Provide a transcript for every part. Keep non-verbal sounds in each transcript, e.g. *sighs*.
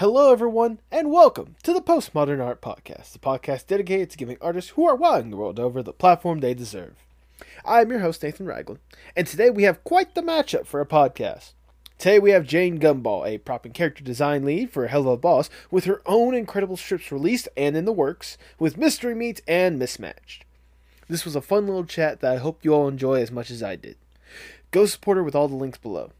Hello, everyone, and welcome to the Postmodern Art Podcast, the podcast dedicated to giving artists who are wilding the world over the platform they deserve. I'm your host, Nathan Ragland, and today we have quite the matchup for a podcast. Today we have Jane Gumball, a prop and character design lead for Helluva Boss, with her own incredible strips released and in the works, with Mystery Meat and Mismatched. This was a fun little chat that I hope you all enjoy as much as I did. Go support her with all the links below.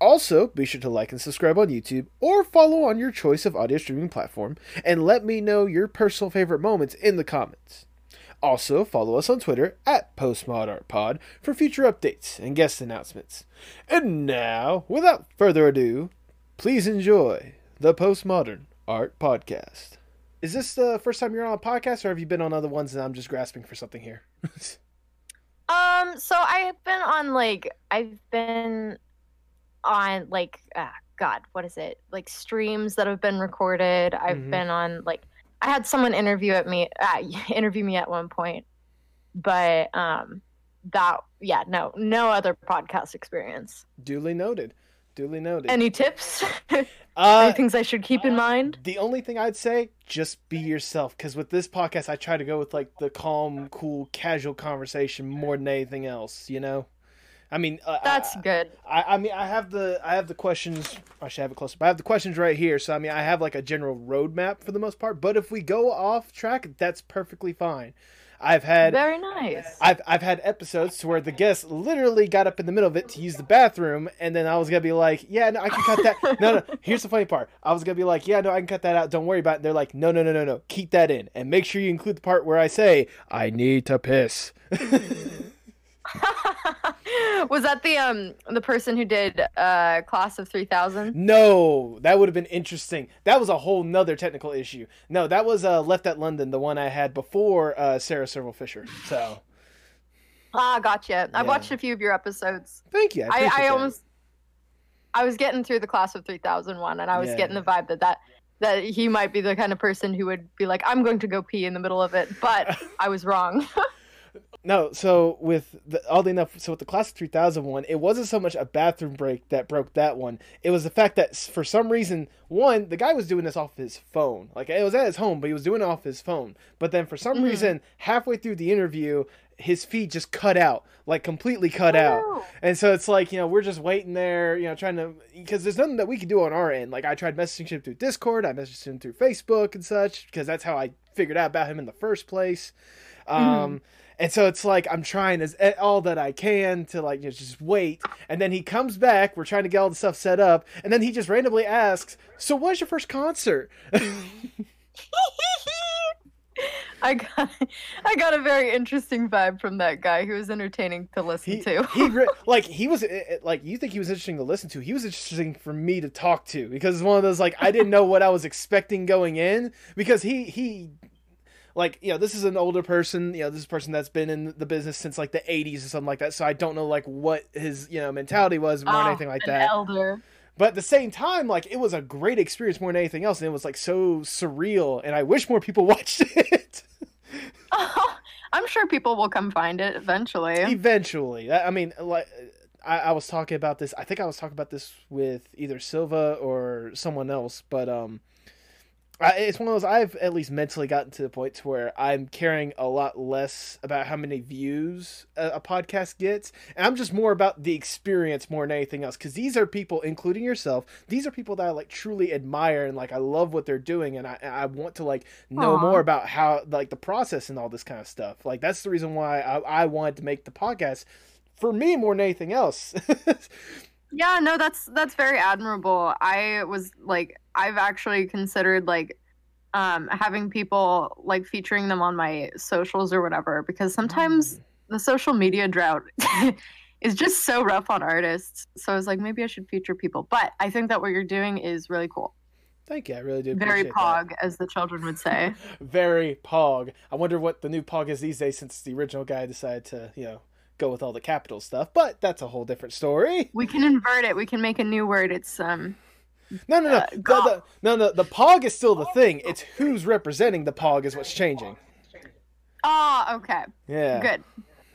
Also, be sure to like and subscribe on YouTube or follow on your choice of audio streaming platform and let me know your personal favorite moments in the comments. Also, follow us on Twitter at PostmodArtPod for future updates and guest announcements. And now, without further ado, please enjoy the Postmodern Art Podcast. Is this the first time you're on a podcast, or have you been on other ones and I'm just grasping for something here? *laughs* Um, so I've been on like I've been on like ah, God, what is it? Like streams that have been recorded. I've Mhm. been on like I had someone interview at me uh, *laughs* interview me at one point, but um, that yeah no no other podcast experience. Duly noted. Duly noted. Any tips? *laughs* uh, Any things I should keep in mind? The only thing I'd say, just be yourself. Because with this podcast, I try to go with like the calm, cool, casual conversation more than anything else. You know, I mean, uh, That's I, good. I, I mean, I have the I have the questions. I should have it closer. But I have the questions right here. So I mean, I have like a general roadmap for the most part. But if we go off track, that's perfectly fine. I've had Very nice. I've I've had episodes to where the guest literally got up in the middle of it to use the bathroom, and then I was gonna be like, "Yeah, no, I can cut that." no, no. *laughs* Here's the funny part. I was gonna be like, "Yeah, no, I can cut that out. Don't worry about it." They're like, "No, no, no, no, no. Keep that in, and make sure you include the part where I say I need to piss." *laughs* *laughs* was that the um the person who did uh class of 3000 no, that would have been interesting. That was a whole nother technical issue. No, that was uh, left at London, the one I had before uh, Sarah Serval Fisher. So ah gotcha i've watched a few of your episodes thank you. I, i, I almost i was getting through the class of 3001 and i was Yeah. getting the vibe that that that he might be the kind of person who would be like i'm going to go pee in the middle of it but *laughs* i was wrong *laughs* No, so with the, oddly enough, so with the class of 3000 one, it wasn't so much a bathroom break that broke that one. It was the fact that for some reason, one, the guy was doing this off his phone. Like it was at his home, but he was doing it off his phone. But then for some Mhm. reason, halfway through the interview, his feed just cut out, like completely cut out. Oh. And so it's like, you know, we're just waiting there, you know, trying to, because there's nothing that we can do on our end. Like, I tried messaging him through Discord, I messaged him through Facebook and such, because that's how I figured out about him in the first place. Um, and so it's like, I'm trying as eh, all that I can to, like, you know, just wait. And then he comes back, we're trying to get all the stuff set up, and then he just randomly asks, So, what was your first concert? *laughs* I got I got a very interesting vibe from that guy. He was entertaining to listen he, to. he re- *laughs* like he was eh, eh, like you think he was interesting to listen to he was interesting for me to talk to because it's one of those like i didn't know what i was expecting going in because he he like you know this is an older person you know this is a person that's been in the business since like the 80s or something like that so i don't know like what his you know mentality was more than Oh, anything like that elder. but at the same time like it was a great experience more than anything else and it was like so surreal and i wish more people *laughs* watched it oh, *laughs* I'm sure people will come find it eventually. Eventually, I I mean, like I, I was talking about this. I think I was talking about this with either Silva or someone else, but um, I, it's one of those. I've at least mentally gotten to the point to where I'm caring a lot less about how many views a, a podcast gets, and I'm just more about the experience more than anything else. Because these are people, including yourself, these are people that I like truly admire and like I love what they're doing, and I I want to like know Aw. more about how like the process and all this kind of stuff. Like that's the reason why I, I wanted to make the podcast for me more than anything else. *laughs* Yeah, no, that's that's very admirable. I was like I've actually considered like um having people like featuring them on my socials or whatever because sometimes the social media drought *laughs* is just so rough on artists. So I was like maybe I should feature people. But I think that what you're doing is really cool. Thank you, I really do. Very appreciate that. pog as the children would say. *laughs* Very pog. I wonder what the new pog is these days since the original guy decided to you know go with all the capital stuff. But that's a whole different story. we can invert it. We can make a new word. It's um No, no, no, Uh, the, the, no, no. The pog is still the thing. It's who's representing the pog is what's changing. Ah, okay. Yeah. Good.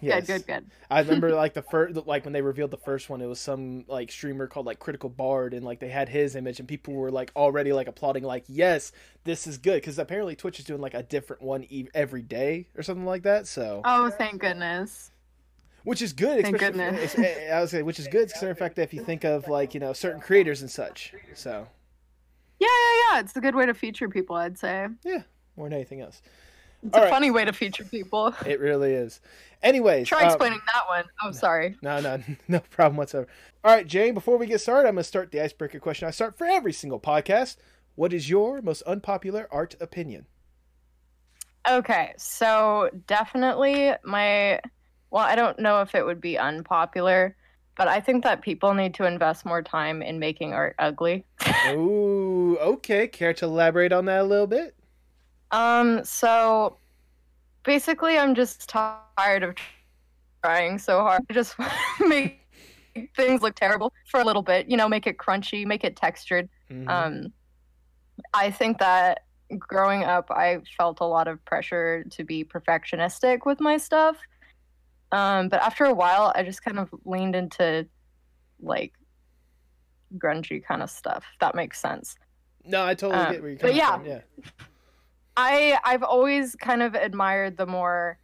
Yes. Good, good, good. I remember *laughs* like the first, like when they revealed the first one, it was some like streamer called like Critical Bard, and like they had his image, and people were like already like applauding, like yes, this is good, because apparently Twitch is doing like a different one e- every day or something like that. So, Oh, thank goodness. Which is good. Thank goodness. it's- I was saying, which is good, considering the fact that if you think of like you know certain creators and such, so Yeah, yeah, yeah. It's a good way to feature people, I'd say. Yeah, more than anything else, It's All a right. funny way to feature people. *laughs* it really is. Anyways, Try um, explaining that one. Oh, sorry. No, no, *laughs* no problem whatsoever. All right, Jane, before we get started, I'm going to start the icebreaker question I start for every single podcast. What is your most unpopular art opinion? Okay, so definitely my well, I don't know if it would be unpopular, but I think that people need to invest more time in making art ugly. Ooh, okay. Care to elaborate on that a little bit? Um, so basically I'm just tired of trying so hard to just *laughs* make things look terrible for a little bit, you know, make it crunchy, make it textured. Mhm. Um, I think that growing up, I felt a lot of pressure to be perfectionistic with my stuff. Um, but after a while, I just kind of leaned into like grungy kind of stuff. If that makes sense. no, I totally um, get where you're but coming yeah. from. Yeah. I I've always kind of admired the more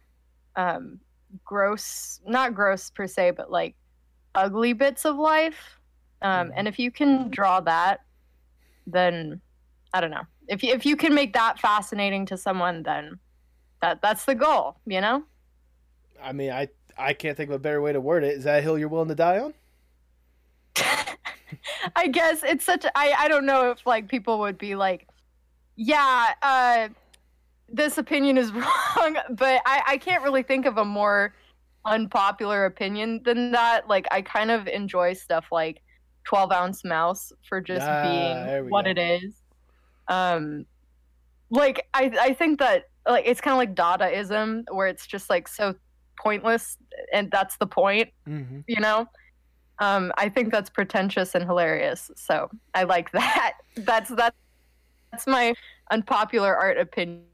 um, gross, not gross per se, but like ugly bits of life. Um, Mhm. And if you can draw that, then I don't know. If you, if you can make that fascinating to someone, then that that's the goal, you know. I mean, I I can't think of a better way to word it. Is that a hill you're willing to die on? *laughs* I guess it's such. a- I I don't know if like people would be like, yeah, uh, this opinion is *laughs* wrong, but I I can't really think of a more unpopular opinion than that. Like I kind of enjoy stuff like Twelve Ounce Mouse for just Ah, being what go. it is. Um, like I I think that like it's kind of like Dadaism where it's just like so pointless, and that's the point Mm-hmm. you know? Um i think that's pretentious and hilarious so i like *laughs* that. That's that that's my unpopular art opinion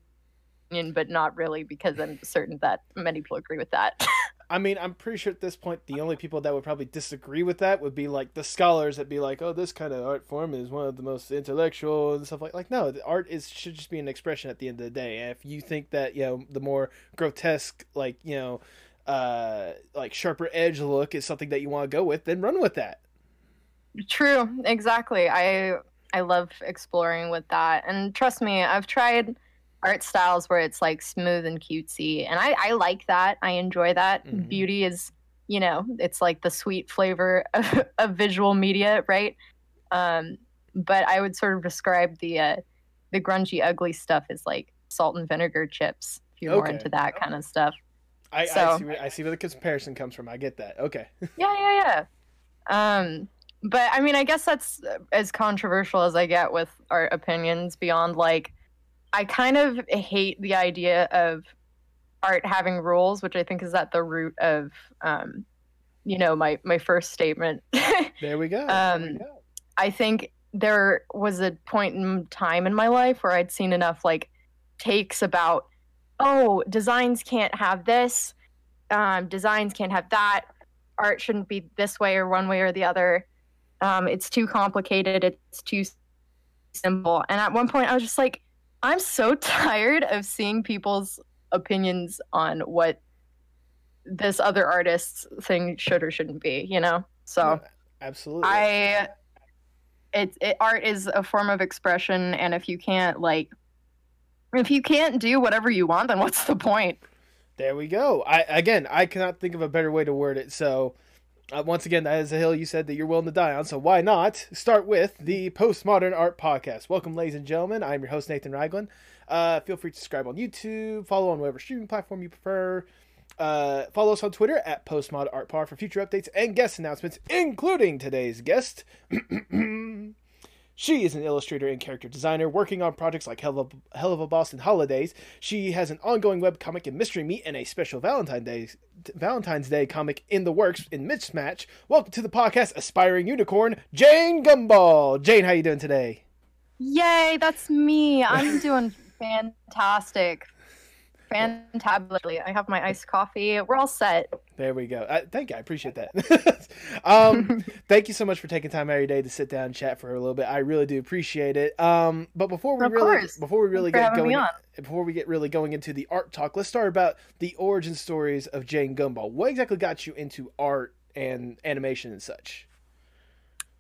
but not really because i'm certain that many people agree with that *laughs* I mean, I'm pretty sure at this point the only people that would probably disagree with that would be like the scholars that be like, "Oh, this kind of art form is one of the most intellectual and stuff like." Like, no, the art is should just be an expression at the end of the day. And if you think that you know the more grotesque, like you know, uh, like sharper edge look is something that you want to go with, then run with that. true exactly i i love exploring with that and trust me i've tried art styles where it's like smooth and cutesy and i i like that i enjoy that Mhm. beauty is you know it's like the sweet flavor of, of visual media right um but i would sort of describe the uh the grungy ugly stuff as like salt and vinegar chips if you're more into that kind of stuff I, I see. Where, I see where the comparison comes from. I get that. Okay. *laughs* yeah yeah yeah um but i mean i guess that's as controversial as i get with art opinions beyond like i kind of hate the idea of art having rules which i think is at the root of um you know my my first statement *laughs* There we go. Um, There we go. I think there was a point in time in my life where I'd seen enough like takes about, oh, designs can't have this, um, designs can't have that, art shouldn't be this way or one way or the other. Um, it's too complicated. It's too simple. And at one point, I was just like, I'm so *laughs* tired of seeing people's opinions on what this other artist's thing should or shouldn't be. You know, so. No, absolutely. I it, it art is a form of expression and if you can't like if you can't do whatever you want then what's the point There we go. I again, I cannot think of a better way to word it. So, uh, once again, that is a hill you said that you're willing to die on. So why not start with the Postmodern Art Podcast? Welcome, ladies and gentlemen. I'm your host Nathan Ragland. Uh, feel free to subscribe on YouTube, follow on whatever streaming platform you prefer. Uh, follow us on Twitter at Postmod Art Par for future updates and guest announcements, including today's guest. *clears throat* She is an illustrator and character designer working on projects like Hell of, Helluva Boss and Holidays. She has an ongoing webcomic and Mystery Meat and a special Valentine's Day Valentine's Day comic in the works in Mismatch. Welcome to the podcast, aspiring unicorn Jane Gumball. Jane, how you doing today? yay that's me i'm doing *laughs* fantastic fantabulous. I have my iced coffee. We're all set. There we go. I, thank you. I appreciate that. *laughs* um, *laughs* thank you so much for taking time out of your day to sit down and chat for a little bit. I really do appreciate it. Um, but before we Of really course. before we really Thanks get for having me going before we get really going into the art talk, let's start about the origin stories of Jane Gumball. What exactly got you into art and animation and such?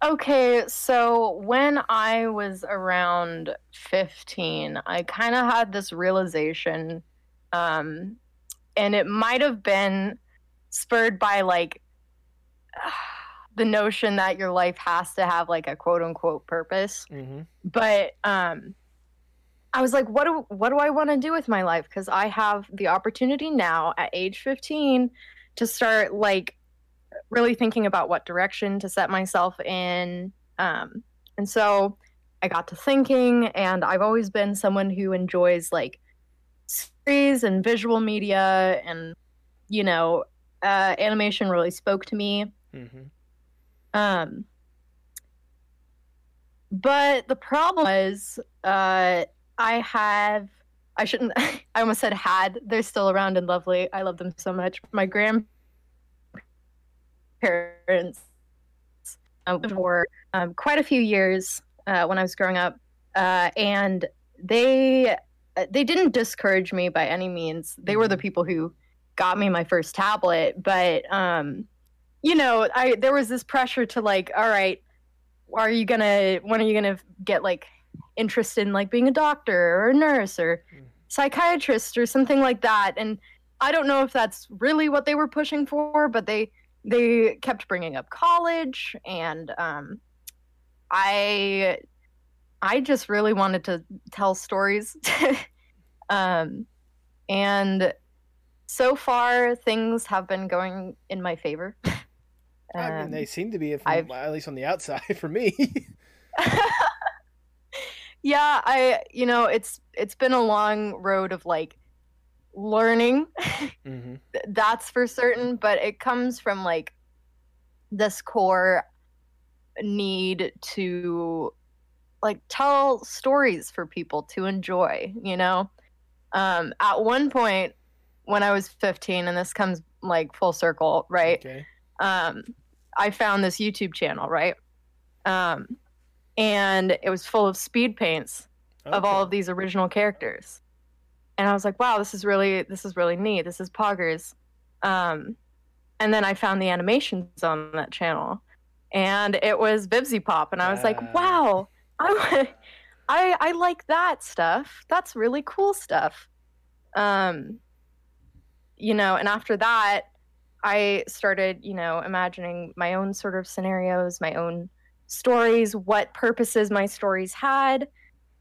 Okay, so when I was around 15, I kind of had this realization, um, and it might have been spurred by like *sighs* the notion that your life has to have like a quote unquote purpose. Mm-hmm. But um, I was like, what do what do I want to do with my life? Because I have the opportunity now at age 15 to start like really thinking about what direction to set myself in. Um, and so I got to thinking, and I've always been someone who enjoys like series and visual media, and you know, uh, animation really spoke to me. Mm-hmm. Um, but the problem was, uh, I have, I shouldn't, *laughs* I almost said had. They're still around and lovely. I love them so much. My grandparents uh, for um, quite a few years uh, when I was growing up, uh, and they they didn't discourage me by any means. They were the people who got me my first tablet, but um, you know, I there was this pressure to like, all right, are you gonna when are you gonna get like interested in like being a doctor or a nurse or Mm. psychiatrist or something like that? And I don't know if that's really what they were pushing for, but they they kept bringing up college and um, I I just really wanted to tell stories. *laughs* um, and so far things have been going in my favor. *laughs* I mean, Um, they seem to be, from, at least on the outside, *laughs* for me. yeah, I you know, it's it's been a long road of like learning mm-hmm. that's for certain but it comes from like this core need to like tell stories for people to enjoy you know um at one point when i was 15 and this comes like full circle right Okay. um i found this youtube channel right um and it was full of speed paints of all of these original characters. And I was like, wow, this is really this is really neat. This is poggers. Um, and then I found the animations on that channel, and it was VivziePop, and I was like, wow, I, I I like that stuff. That's really cool stuff. Um, you know, and after that, I started, you know, imagining my own sort of scenarios, my own stories, what purposes my stories had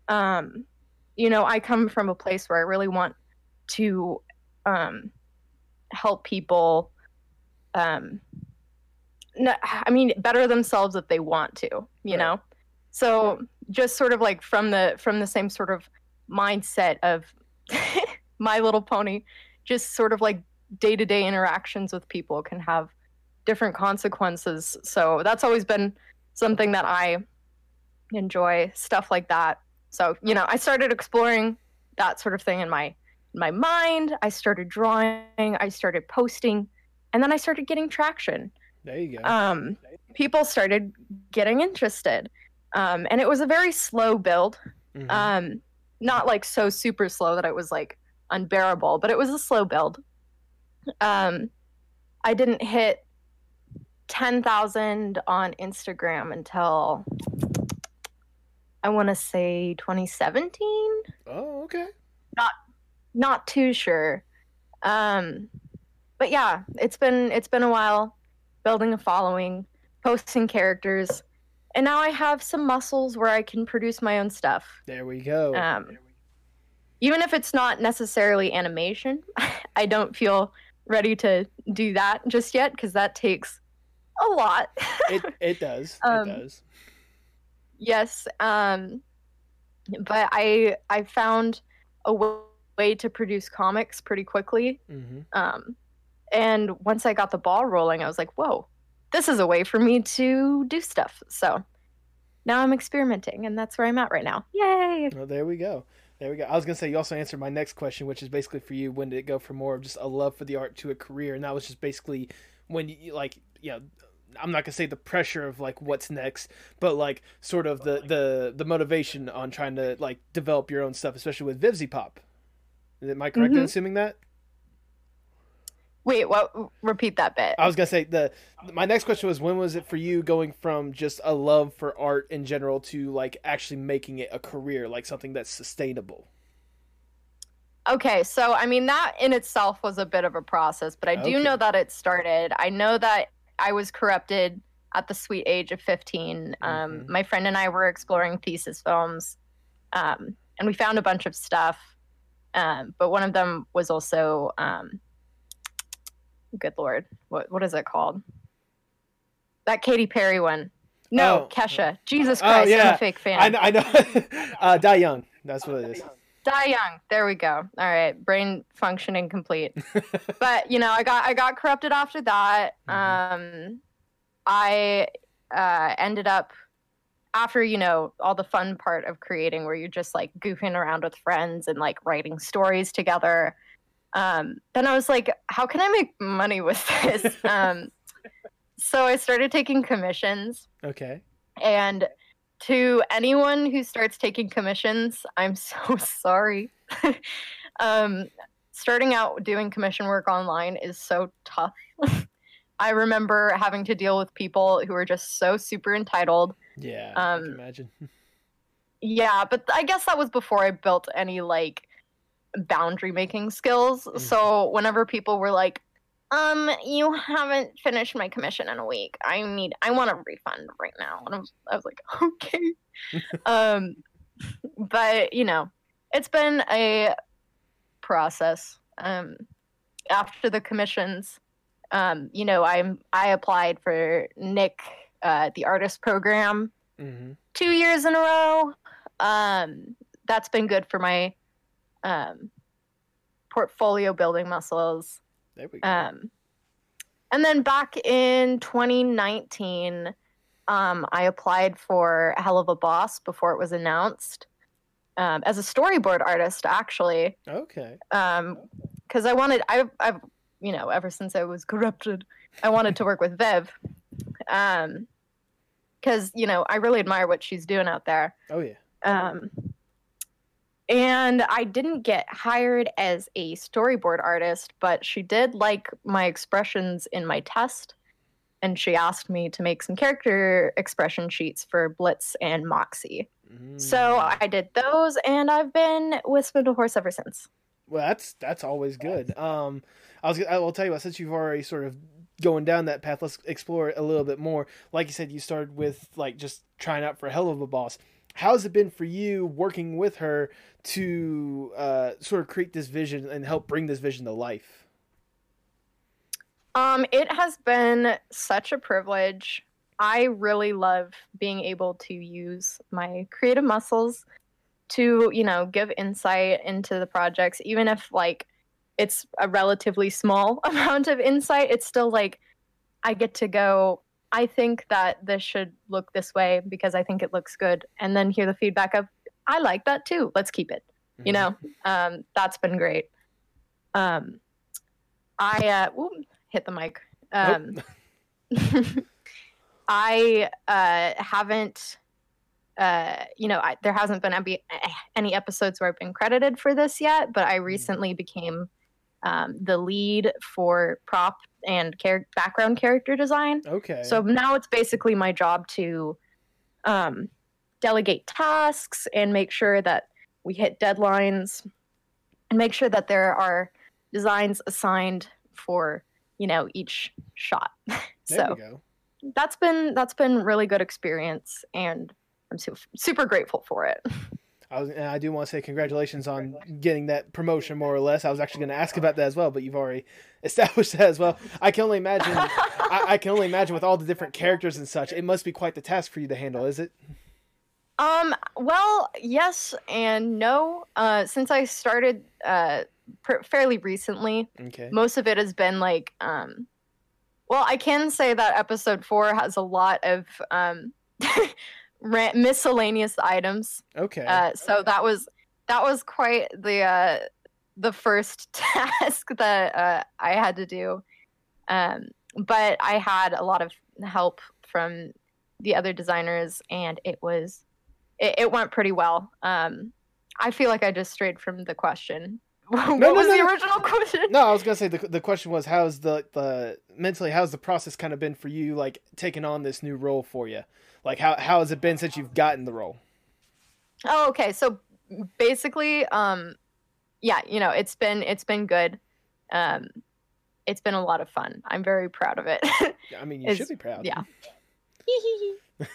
um, you know, I come from a place where I really want to um, help people. Um, n- I mean, better themselves if they want to, you Right. know. So just sort of like from the from the same sort of mindset of *laughs* My Little Pony, just sort of like day to day interactions with people can have different consequences. So that's always been something that I enjoy stuff like that. So, you know, I started exploring that sort of thing in my in my mind. I started drawing, I started posting, and then I started getting traction. There you go. Um, people started getting interested. Um, and it was a very slow build. Mhm. Um, not like so super slow that it was like unbearable, but it was a slow build. Um, I didn't hit 10,000 on Instagram until I want to say 2017. oh, okay. Not too sure. Um, but yeah, it's been it's been a while building a following, posting characters, and now I have some muscles where I can produce my own stuff. There we go. Um, even if it's not necessarily animation, *laughs* I don't feel ready to do that just yet because that takes a lot. it *laughs* it does. um, it does. yes, um, but I I found a w- way to produce comics pretty quickly. hmm Um, and once I got the ball rolling, I was like, whoa, this is a way for me to do stuff. So now I'm experimenting, and that's where I'm at right now. Yay! Well, there we go. There we go. I was gonna say you also answered my next question, which is basically for you. When did it go from more of just a love for the art to a career? And that was just basically when you like, you know, I'm not gonna say the pressure of like what's next, but like sort of the the the motivation on trying to like develop your own stuff, especially with VivziePop. Am I correct in Mhm. assuming that? Wait, what? Repeat that bit. I was gonna say the my next question was when was it for you going from just a love for art in general to like actually making it a career, like something that's sustainable. Okay, so I mean that in itself was a bit of a process, but I do Okay. know that it started. I know that I was corrupted at the sweet age of 15. Um, Mhm. My friend and I were exploring thesis films, um, and we found a bunch of stuff. Um, but one of them was also, um, good lord, what what is it called? That Katy Perry one. No, Oh. Kesha. Jesus Oh, Christ, I'm yeah. a fake fan. I know, I know. *laughs* uh, Die Young. That's what it is. Die young. There we go. All right, brain functioning complete. *laughs* but you know, I got I got corrupted after that. Um, I uh, ended up after you know all the fun part of creating, where you're just like goofing around with friends and like writing stories together. Um, then I was like, how can I make money with this? *laughs* um, so I started taking commissions. Okay. And to anyone who starts taking commissions, I'm so *laughs* sorry. *laughs* um, starting out doing commission work online is so tough. I remember having to deal with people who are just so super entitled. Yeah. I Um, can imagine. Yeah, but I guess that was before I built any like boundary making skills. So whenever people were like, um, you haven't finished my commission in a week. I need I want a refund right now. And I was, I was like, *laughs* okay. *laughs* um but you know, it's been a process. Um after the commissions, um, you know, I'm I applied for Nick uh the artist program hmm two years in a row. Um, that's been good for my um, portfolio building muscles. There we go. Um, and then back in 2019, um, I applied for Helluva Boss before it was announced um, as a storyboard artist, actually, okay. because I wanted, I've, I've, you know, ever since I was corrupted, I wanted to work with Viv. Um, because you know I really admire what she's doing out there. Oh yeah. Um, and I didn't get hired as a storyboard artist, but she did like my expressions in my test. And she asked me to make some character expression sheets for Blitz and Moxxie. So Mm. I did those, and I've been with SpindleHorse ever since. Well, that's that's always good. Um, I was I will tell you what. Since you've already sort of going down that path, let's explore it a little bit more. Like you said, you started with like just trying out for a Helluva Boss. How's it been for you working with her to uh, sort of create this vision and help bring this vision to life? Um, it has been such a privilege. I really love being able to use my creative muscles to, you know, give insight into the projects, even if like it's a relatively small *laughs* amount of insight. It's still like I get to go. I think that this should look this way because I think it looks good, and then hear the feedback of I like that too. Let's keep it you know? Um, that's been great. Um, i uh, whoop, hit the mic. Um, *laughs* i uh, haven't uh, you know I, there hasn't been any, any episodes where i've been credited for this yet but i recently became um, the lead for prop and char- background character design Okay. so now it's basically my job to um, delegate tasks and make sure that we hit deadlines and make sure that there are designs assigned for you know each shot. *laughs* there so that's been that's been really good experience and I'm su- super grateful for it. *laughs* I was, and I do want to say congratulations on getting that promotion, more or less. I was actually going to ask about that as well, but you've already *laughs* established that as well. I can only imagine. I, I can only imagine with all the different characters and such. It must be quite the task for you to handle, is it? Um, well, yes and no. Uh, since I started uh, pr- fairly recently, Okay. most of it has been like um well i can say that episode four has a lot of um *laughs* ra- miscellaneous items Okay. uh so that was that was quite the uh, the first *laughs* task that uh, I had to do. Um, but I had a lot of help from the other designers, and it was it, it went pretty well. Um, I feel like I just strayed from the question. *laughs* what no, was no, the original question? No, I was gonna say the the question was how's the the mentally how's the process kind of been for you like taking on this new role for you, like how how has it been since you've gotten the role? Oh, okay. So basically, um, yeah, you know, it's been it's been good. Um, it's been a lot of fun. I'm very proud of it. I mean, you *laughs* should be proud. yeah. *laughs*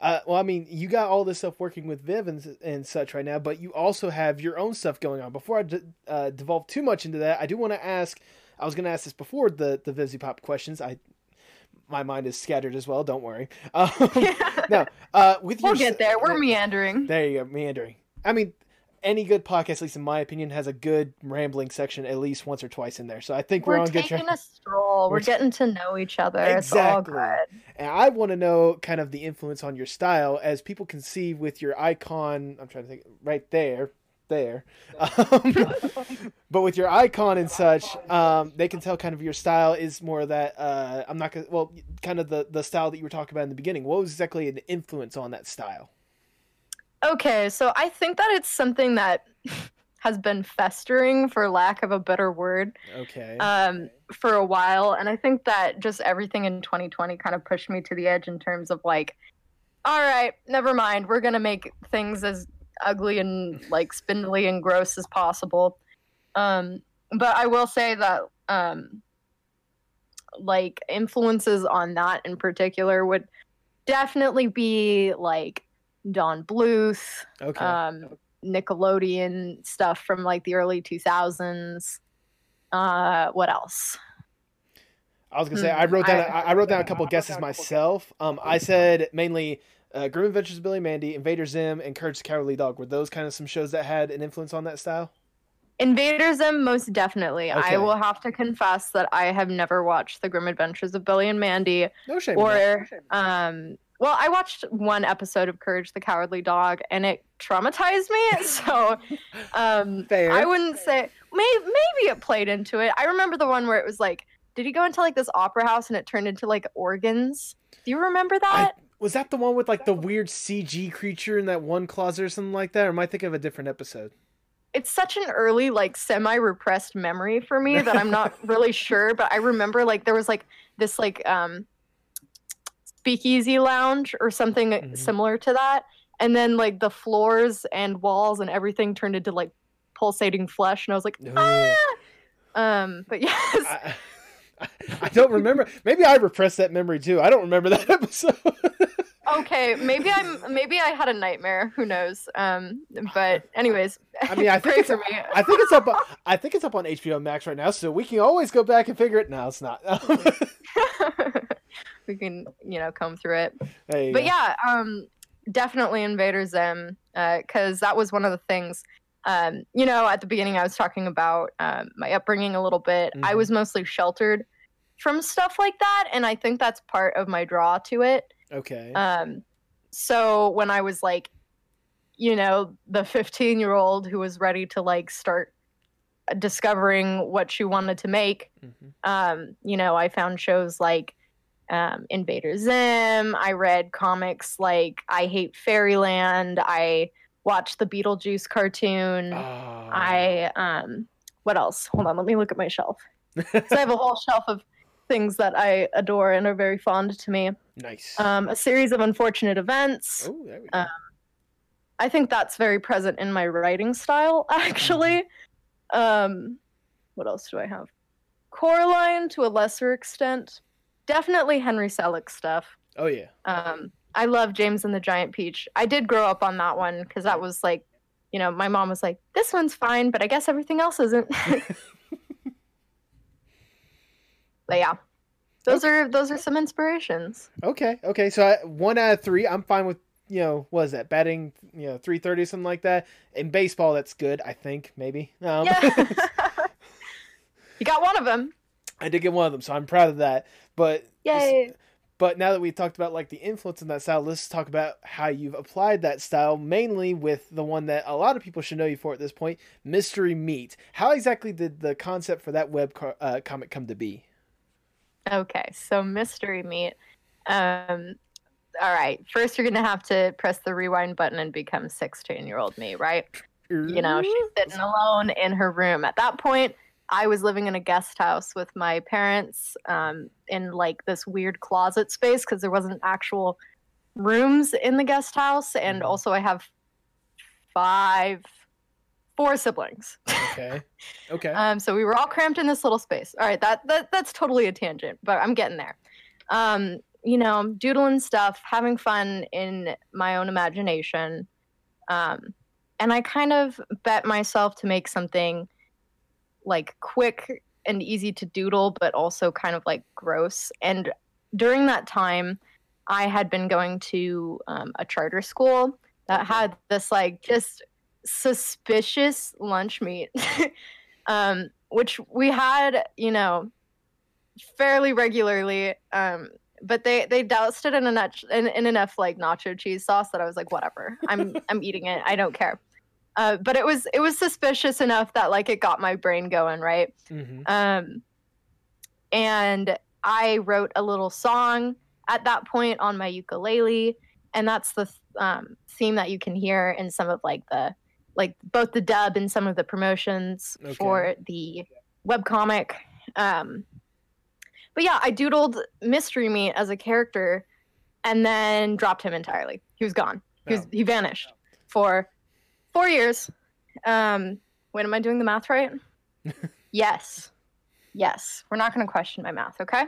Uh, well, I mean, you got all this stuff working with Viv and, and such right now, but you also have your own stuff going on. Before I d- uh, devolve too much into that, I do want to ask. I was going to ask this before the the VivziePop questions. I my mind is scattered as well. Don't worry. *laughs* Um, *laughs* no, uh, with we'll your get there. We're meandering. There you go, meandering. I mean, any good podcast, at least in my opinion, has a good rambling section at least once or twice in there. So I think we're, We're on good taking a stroll. We're We're- getting to know each other. It's all Exactly. good. And I want to know kind of the influence on your style, as people can see with your icon. I'm trying to think right there, there. *laughs* Um, *laughs* but with your icon and such, um, they can tell kind of your style is more of that. Uh, I'm not gonna. Well, kind of the the style that you were talking about in the beginning. What was exactly an influence on that style? Okay, so I think that it's something that *laughs* has been festering, for lack of a better word, Okay. um, for a while. And I think that just everything in 2020 kind of pushed me to the edge in terms of like, all right, never mind. We're going to make things as ugly and *laughs* like spindly and gross as possible. Um, but I will say that, um, like, influences on that in particular would definitely be like Don Bluth, okay. um, Nickelodeon stuff from like the early 2000s. Uh, what else? I was gonna say Hmm, I wrote down I- I, I wrote down a couple guesses myself. Um, I said mainly uh, Grim Adventures of Billy and Mandy, Invader Zim, and Courage the Cowardly Dog. Were those kind of some shows that had an influence on that style? Invader Zim, most definitely. Okay. I will have to confess that I have never watched The Grim Adventures of Billy and Mandy, No shame. in that. or um, well, I watched one episode of Courage the Cowardly Dog, and it traumatized me. *laughs* So, *laughs* um. I wouldn't say may- maybe it played into it. I remember the one where it was like, did he go into like this opera house and it turned into like organs? Do you remember that? Was that the one with like the weird CG creature in that one closet or something like that? Or am I thinking of a different episode? it's such an early like semi repressed memory for me that I'm not *laughs* really sure, but I remember like there was like this like um speakeasy lounge or something Mhm. similar to that. And then like the floors and walls and everything turned into like pulsating flesh and I was like, ah! Um but *laughs* yes. I, I, I don't remember. Maybe I repressed that memory too. I don't remember that *laughs* episode. okay, maybe I'm maybe I had a nightmare, who knows. Um but anyways, I mean, I *laughs* think it's for me. I think it's up. I think it's up on HBO Max right now, so we can always go back and figure it. No, it's not. *laughs* we can, you know, comb through it. But go. yeah um definitely invader zim because that was one of the things um you know at the beginning i was talking about um, my upbringing a little bit i Mhm. was mostly sheltered from stuff like that and i think that's part of my draw to it Okay. um so when i was like you know the 15 year old who was ready to like start discovering what she wanted to make Mhm. um, you know, I found shows like um, Invader Zim. I read comics like I Hate Fairyland. I watched the Beetlejuice cartoon. Ah. I um, what else? Hold on, let me look at my shelf. So I have a whole shelf of things that I adore and are very fond to me. nice. Um, a series of unfortunate events. oh, there we go. uh, I think that's very present in my writing style, *laughs* actually. Um, what else do I have? Coraline to a lesser extent. Definitely Henry Selick stuff. oh yeah. Um, I love James and the Giant Peach. I did grow up on that one because that was like, you know, my mom was like, this one's fine, but I guess everything else isn't. *laughs* *laughs* but yeah. Those are those are some inspirations. Okay. Okay. So I, one out of three, I'm fine with. You know, what is that batting? You know, three thirty something like that. In baseball, that's good. I think maybe. Um, Yeah. *laughs* you got one of them. I did get one of them, so I'm proud of that. But Yay. But now that we've talked about like the influence in that style, let's talk about how you've applied that style, mainly with the one that a lot of people should know you for at this point, Mystery Meat. How exactly did the concept for that web uh, comic come to be? Okay, so Mystery Meat. Um, all right, first you're gonna have to press the rewind button and become 16 year old me, right? You know, she's sitting alone in her room. At that point, I was living in a guest house with my parents um, in like this weird closet space because there wasn't actual rooms in the guest house. And Mhm. also, I have five, four siblings. Okay. Okay. Um, so we were all cramped in this little space. All right, that, that that's totally a tangent, but I'm getting there. Um, you know, doodling stuff, having fun in my own imagination. Um, and I kind of bet myself to make something like quick and easy to doodle, but also kind of like gross. And during that time, I had been going to um, a charter school that had this like just suspicious lunch meat, *laughs* um, which we had, you know, fairly regularly. Um, but they they doused it in enough in, in enough like nacho cheese sauce that I was like, whatever, I'm *laughs* I'm eating it. I don't care. Uh, but it was it was suspicious enough that like it got my brain going right. hmm Um, and I wrote a little song at that point on my ukulele, and that's the um, theme that you can hear in some of like the like both the dub and some of the promotions Okay. for the webcomic. Um, but yeah, I doodled Mystery Meat as a character, and then dropped him entirely. He was gone. He was Oh. he vanished for four years. Um, wait, am I doing the math right? *laughs* yes. Yes. We're not going to question my math, okay?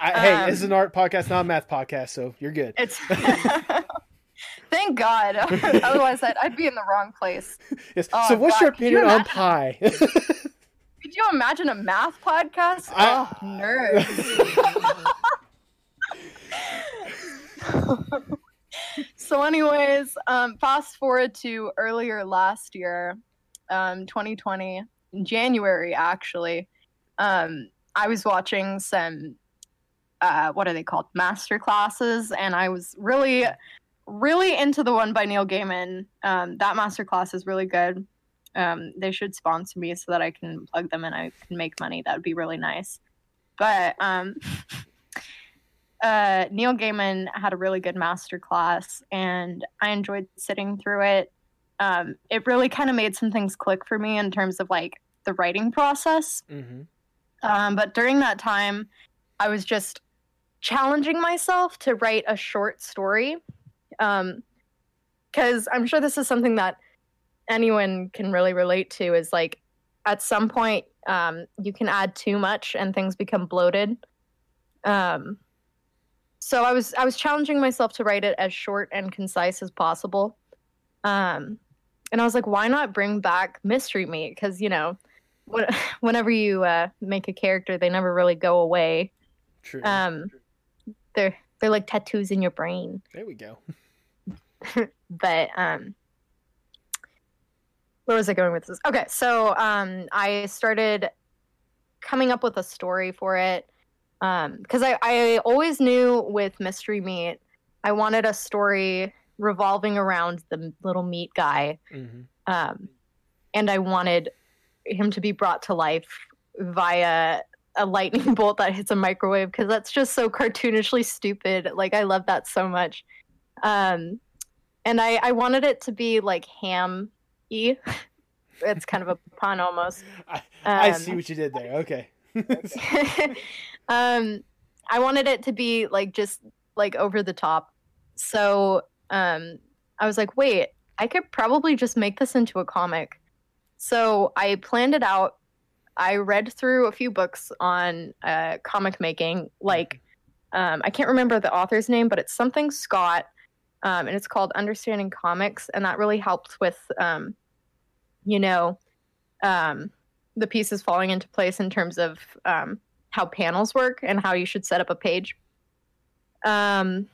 I, hey, Um, this is an art podcast, not a math podcast, so you're good. It's. *laughs* *laughs* Thank God. *laughs* Otherwise, I'd, I'd be in the wrong place. *laughs* Yes. Oh, so, what's God, your could you opinion on pie? *laughs* Could you imagine a math podcast? I- oh, nerd. so, anyways, um, fast forward to earlier last year, um, 2020, January actually. Um, I was watching some, uh, what are they called, master classes, and I was really, really into the one by Neil Gaiman. Um, that master class is really good. Um, they should sponsor me so that I can plug them and I can make money. That would be really nice. But um, *laughs* uh, Neil Gaiman had a really good master class, and I enjoyed sitting through it. Um, it really kind of made some things click for me in terms of like the writing process. hmm Um, but during that time, I was just challenging myself to write a short story. Because I'm sure this is something that anyone can really relate to is like at some point um, you can add too much and things become bloated. Um, so I was I was challenging myself to write it as short and concise as possible. Um, and I was like, why not bring back mystery meat? Because you know, when, *laughs* whenever you uh, make a character, they never really go away. True. Um, they're they're like tattoos in your brain. there we go. *laughs* *laughs* But um, where was I going with this? Okay, so um, I started coming up with a story for it because I I always knew with Mystery Meat, I wanted a story revolving around the little meat guy hmm um, and I wanted him to be brought to life via a lightning *laughs* bolt that hits a microwave because that's just so cartoonishly stupid. Like I love that so much. Um, and I, I wanted it to be like ham y. *laughs* it's kind of a pun almost. *laughs* I, I Um, see what you did there. Okay. *laughs* um, I wanted it to be like just like over the top. So um, I was like, wait, I could probably just make this into a comic. So I planned it out. I read through a few books on uh, comic making. Like, um, I can't remember the author's name, but it's something Scott, um, and it's called Understanding Comics, and that really helped with, um, you know, um, the pieces falling into place in terms of um, how panels work and how you should set up a page. Um,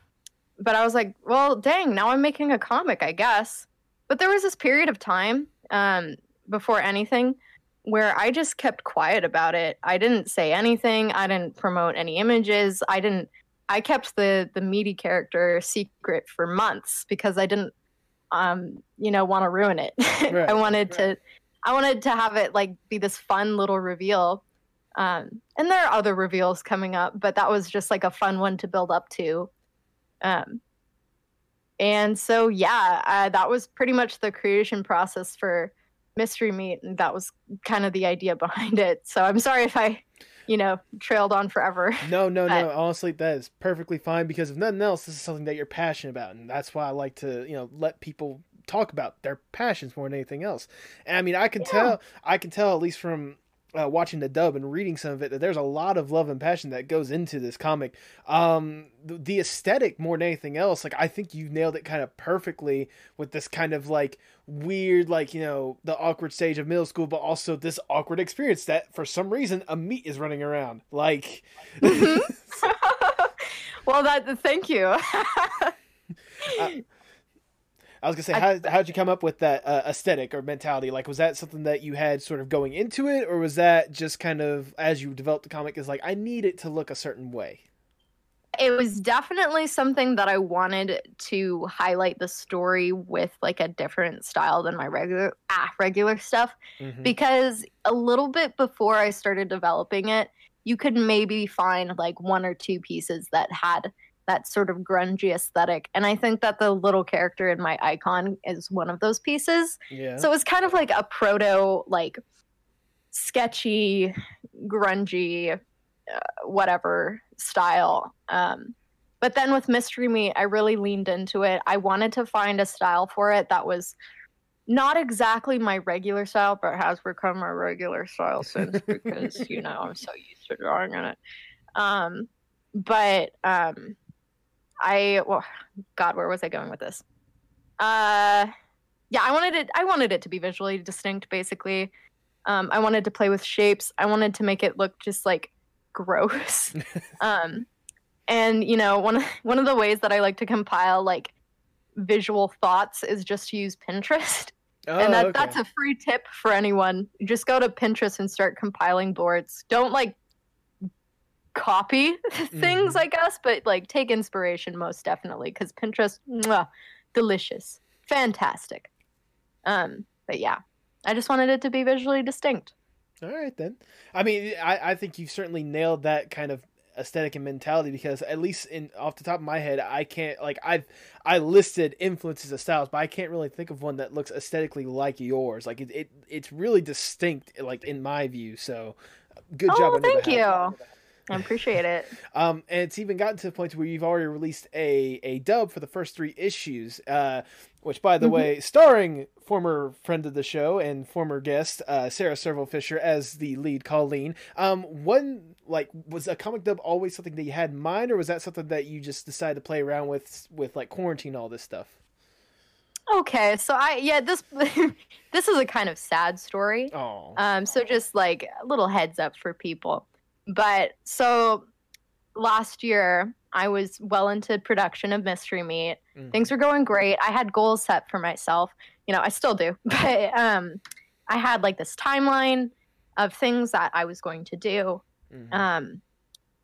but I was like, well, dang, now I'm making a comic, I guess. But there was this period of time um, before anything where I just kept quiet about it. I didn't say anything. I didn't promote any images. I didn't. I kept the the meaty character secret for months because I didn't um you know want to ruin it. *laughs* Right, I wanted right. to I wanted to have it like be this fun little reveal. Um and there are other reveals coming up, but that was just like a fun one to build up to. Um and so yeah, uh, that was pretty much the creation process for Mystery Meat and that was kind of the idea behind it. So I'm sorry if I you know, trailed on forever. *laughs* No, no, no. Honestly, that is perfectly fine because if nothing else, this is something that you're passionate about, and that's why I like to, you know, let people talk about their passions more than anything else. And I mean, I can Yeah. tell, I can tell at least from uh, watching the dub and reading some of it that there's a lot of love and passion that goes into this comic. Um, the, the aesthetic more than anything else, like I think you nailed it kind of perfectly with this kind of like weird, like you know, the awkward stage of middle school, but also this awkward experience that for some reason a meat is running around, like. *laughs* *laughs* well, that thank you. *laughs* I was gonna say, I- how how'd you come up with that uh, aesthetic or mentality? Like, was that something that you had sort of going into it, or was that just kind of as you developed the comic? Is like, I need it to look a certain way. it was definitely something that I wanted to highlight the story with like a different style than my regular ah, regular stuff Mhm. because a little bit before I started developing it, you could maybe find like one or two pieces that had that sort of grungy aesthetic. And I think that the little character in my icon is one of those pieces. Yeah. So it was kind of like a proto, like sketchy, grungy, uh, whatever style. Um, but then with Mystery Meat, I really leaned into it. I wanted to find a style for it that was not exactly my regular style, but has become my regular style since *laughs* because you know I'm so used to drawing in it. Um, but um, I well, God, where was I going with this? Uh, yeah, I wanted it. I wanted it to be visually distinct, basically. Um, I wanted to play with shapes. I wanted to make it look just like *laughs* gross. um, and you know, one of, *laughs* one of the ways that I like to compile like visual thoughts is just to use Pinterest. oh, and that, okay. that's a free tip for anyone. Just go to Pinterest and start compiling boards. Don't like copy *laughs* things, Mhm. I guess, but like take inspiration most definitely because Pinterest, mwah, delicious, fantastic. Um, but yeah, I just wanted it to be visually distinct. All right then. I mean, I, I think you've certainly nailed that kind of aesthetic and mentality because at least in off the top of my head, I can't like I've I listed influences of styles, but I can't really think of one that looks aesthetically like yours. Like it, it it's really distinct, like in my view. So good job. oh, your thank you. I appreciate it. *laughs* Um, and it's even gotten to the point where you've already released a, a dub for the first three issues, uh, which, by the Mhm. way, starring former friend of the show and former guest uh, Sarah Serval Fisher as the lead Colleen. Um, one like was a comic dub always something that you had in mind, or was that something that you just decided to play around with with like quarantine all this stuff? Okay, so I yeah this *laughs* this is a kind of sad story. Oh, Um, so just like a little heads up for people. But so last year I was well into production of Mystery Meat. Mhm. Things were going great. I had goals set for myself. You know, I still do. *laughs* But um I had like this timeline of things that I was going to do. Mhm. Um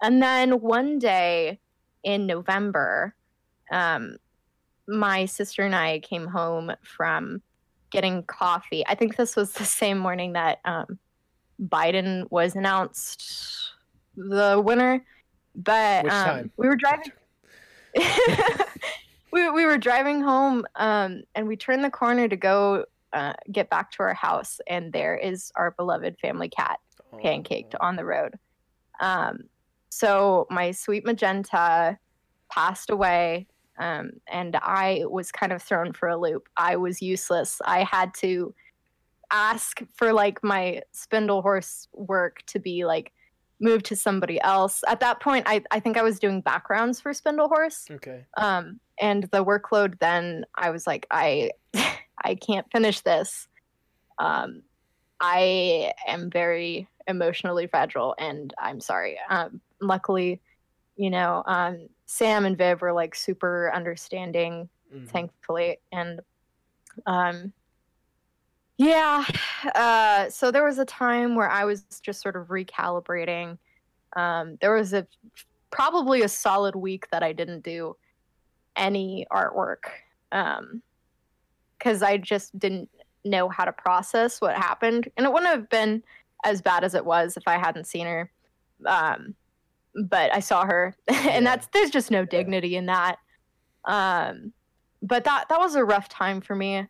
and then one day in November, um my sister and I came home from getting coffee. I think this was the same morning that um, Biden was announced the winner. But um, we were driving. *laughs* we we were driving home, um, and we turned the corner to go uh, get back to our house, and there is our beloved family cat pancaked on the road. Um, so my sweet magenta passed away, um, and I was kind of thrown for a loop. I was useless. I had to ask for like my SpindleHorse work to be like moved to somebody else. At that point, I, I think I was doing backgrounds for SpindleHorse. Okay. Um, and the workload then I was like, I *laughs* I can't finish this. Um, I am very emotionally fragile and I'm sorry. Um, luckily, you know, um, Sam and Viv were like super understanding, Mhm. thankfully. And um, yeah, uh, so there was a time where I was just sort of recalibrating. Um, there was a probably a solid week that I didn't do any artwork. Um, because I just didn't know how to process what happened, and it wouldn't have been as bad as it was if I hadn't seen her. Um, but I saw her, *laughs* and that's there's just no dignity in that. Um, but that that was a rough time for me.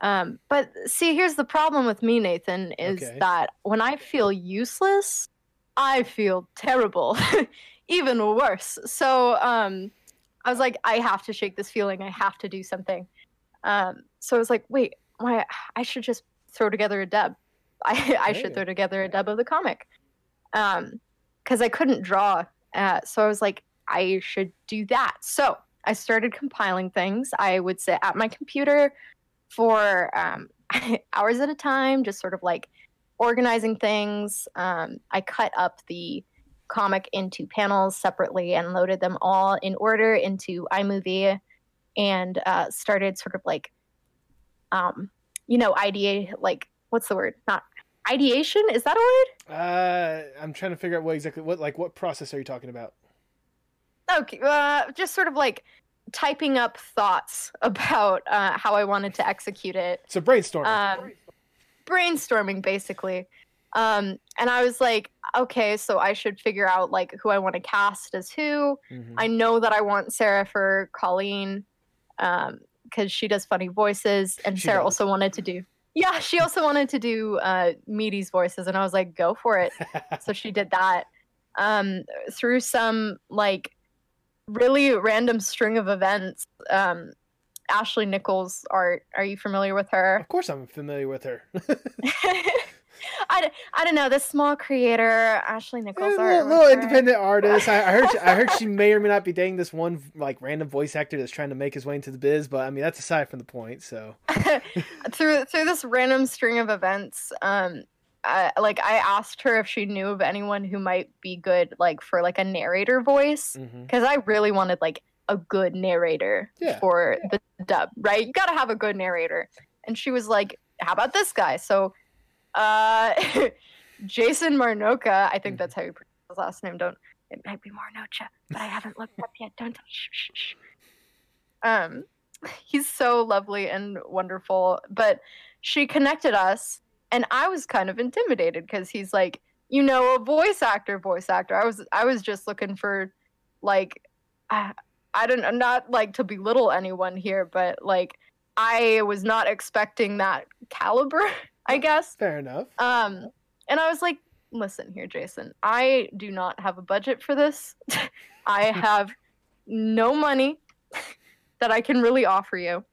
Um, but see, here's the problem with me, Nathan, is Okay. that when I feel useless, I feel terrible, *laughs* even worse. So um, I was like, I have to shake this feeling. I have to do something. Um, so I was like, wait, why? I should just throw together a dub. *laughs* I, I should throw together a dub of the comic. Um, because I couldn't draw. Uh, so I was like, I should do that. So I started compiling things. I would sit at my computer for um, *laughs* hours at a time, just sort of like organizing things. Um, I cut up the comic into panels separately and loaded them all in order into iMovie and uh, started sort of like, um, you know, idea, like, what's the word? Not ideation? Is that a word? Uh, I'm trying to figure out what exactly what like what process are you talking about? Okay, uh, just sort of like typing up thoughts *laughs* about uh, how I wanted to execute it. So brainstorming. Um, brainstorming, basically. Um, and I was like, okay, so I should figure out like who I want to cast as who. Mhm. I know that I want Sarah for Colleen because she does funny voices, and She Sarah does. also wanted to do. Yeah, she also wanted to do uh, Meaty's voices, and I was like, go for it. *laughs* so she did that um, through some like really random string of events. Um, Ashley Nichols art. Are you familiar with her? of course, I'm familiar with her. *laughs* *laughs* I, I don't know this small creator Ashley Nichols little, art. little independent artist. I, I heard. She, I heard she *laughs* may or may not be dating this one like random voice actor that's trying to make his way into the biz. But I mean, that's aside from the point. So through through this random string of events um I, like i asked her if she knew of anyone who might be good like for like a narrator voice because i really wanted like a good narrator Yeah. for the dub right? You gotta have a good narrator. And she was like how about this guy? So uh *laughs* jason marnoka i think Mhm. that's how you pronounce his last name. Don't it might be marnocha but i haven't looked up yet. Don't shh, shh, shh. um *laughs* he's so lovely and wonderful but she connected us and i was kind of intimidated because he's like you know a voice actor voice actor. I was i was just looking for like i, I don't not like to belittle anyone here but like i was not expecting that caliber *laughs* i guess. fair enough. um and i was like listen here jason i do not have a budget for this. *laughs* I *laughs* have no money that i can really offer you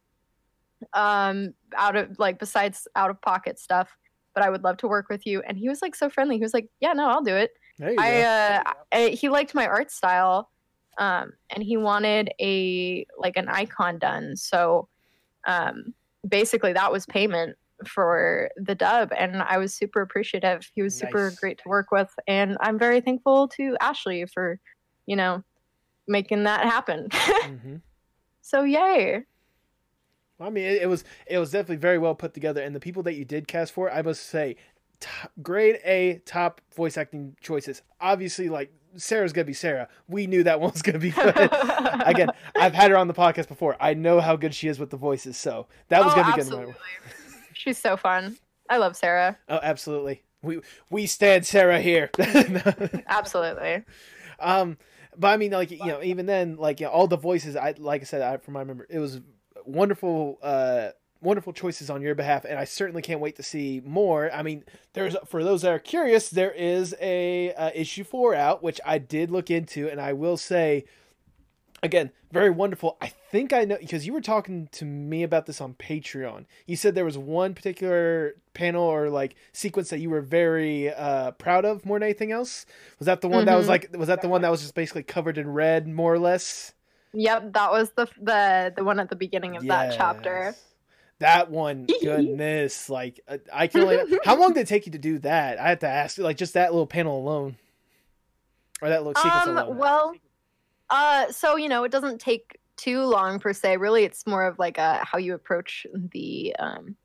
um out of like besides out of pocket stuff but i would love to work with you and he was like so friendly he was like yeah no i'll do it I, uh, I he liked my art style, um, and he wanted a like an icon done. So, um, basically, that was payment for the dub, and I was super appreciative. He was super Nice. great to work with, and I'm very thankful to Ashley for, you know, making that happen. *laughs* hmm so yay! I mean, it, it was it was definitely very well put together, and the people that you did cast for, I must say, top, grade A top voice acting choices. Obviously, like Sarah's gonna be Sarah. We knew that *laughs* one was gonna be good. *laughs* Again, I've had her on the podcast before. I know how good she is with the voices, so that was Oh, gonna be absolutely. good. She's so fun. I love Sarah. Oh, absolutely. We we stand Sarah here. *laughs* Absolutely. um, but I mean, like you know, even then, like you know, all the voices. I like I said, I from my remember, it was wonderful. Uh, wonderful choices on your behalf, and I certainly can't wait to see more. I mean, there's for those that are curious, there is a uh, issue four out, which I did look into, and I will say, again, very wonderful. I think I know because you were talking to me about this on Patreon. You said there was one particular panel or like sequence that you were very uh, proud of more than anything else. Was that the one that was Mhm. like? Was that the one that was just basically covered in red, more or less? Yep, that was the the the one at the beginning of that chapter. That one, *laughs* goodness, like uh, I can only. how long did it take you to do that? I had to ask, like just that little panel alone, or that little sequence Um, alone. well, uh, so you know, it doesn't take too long per se. Really, it's more of like a how you approach the, um,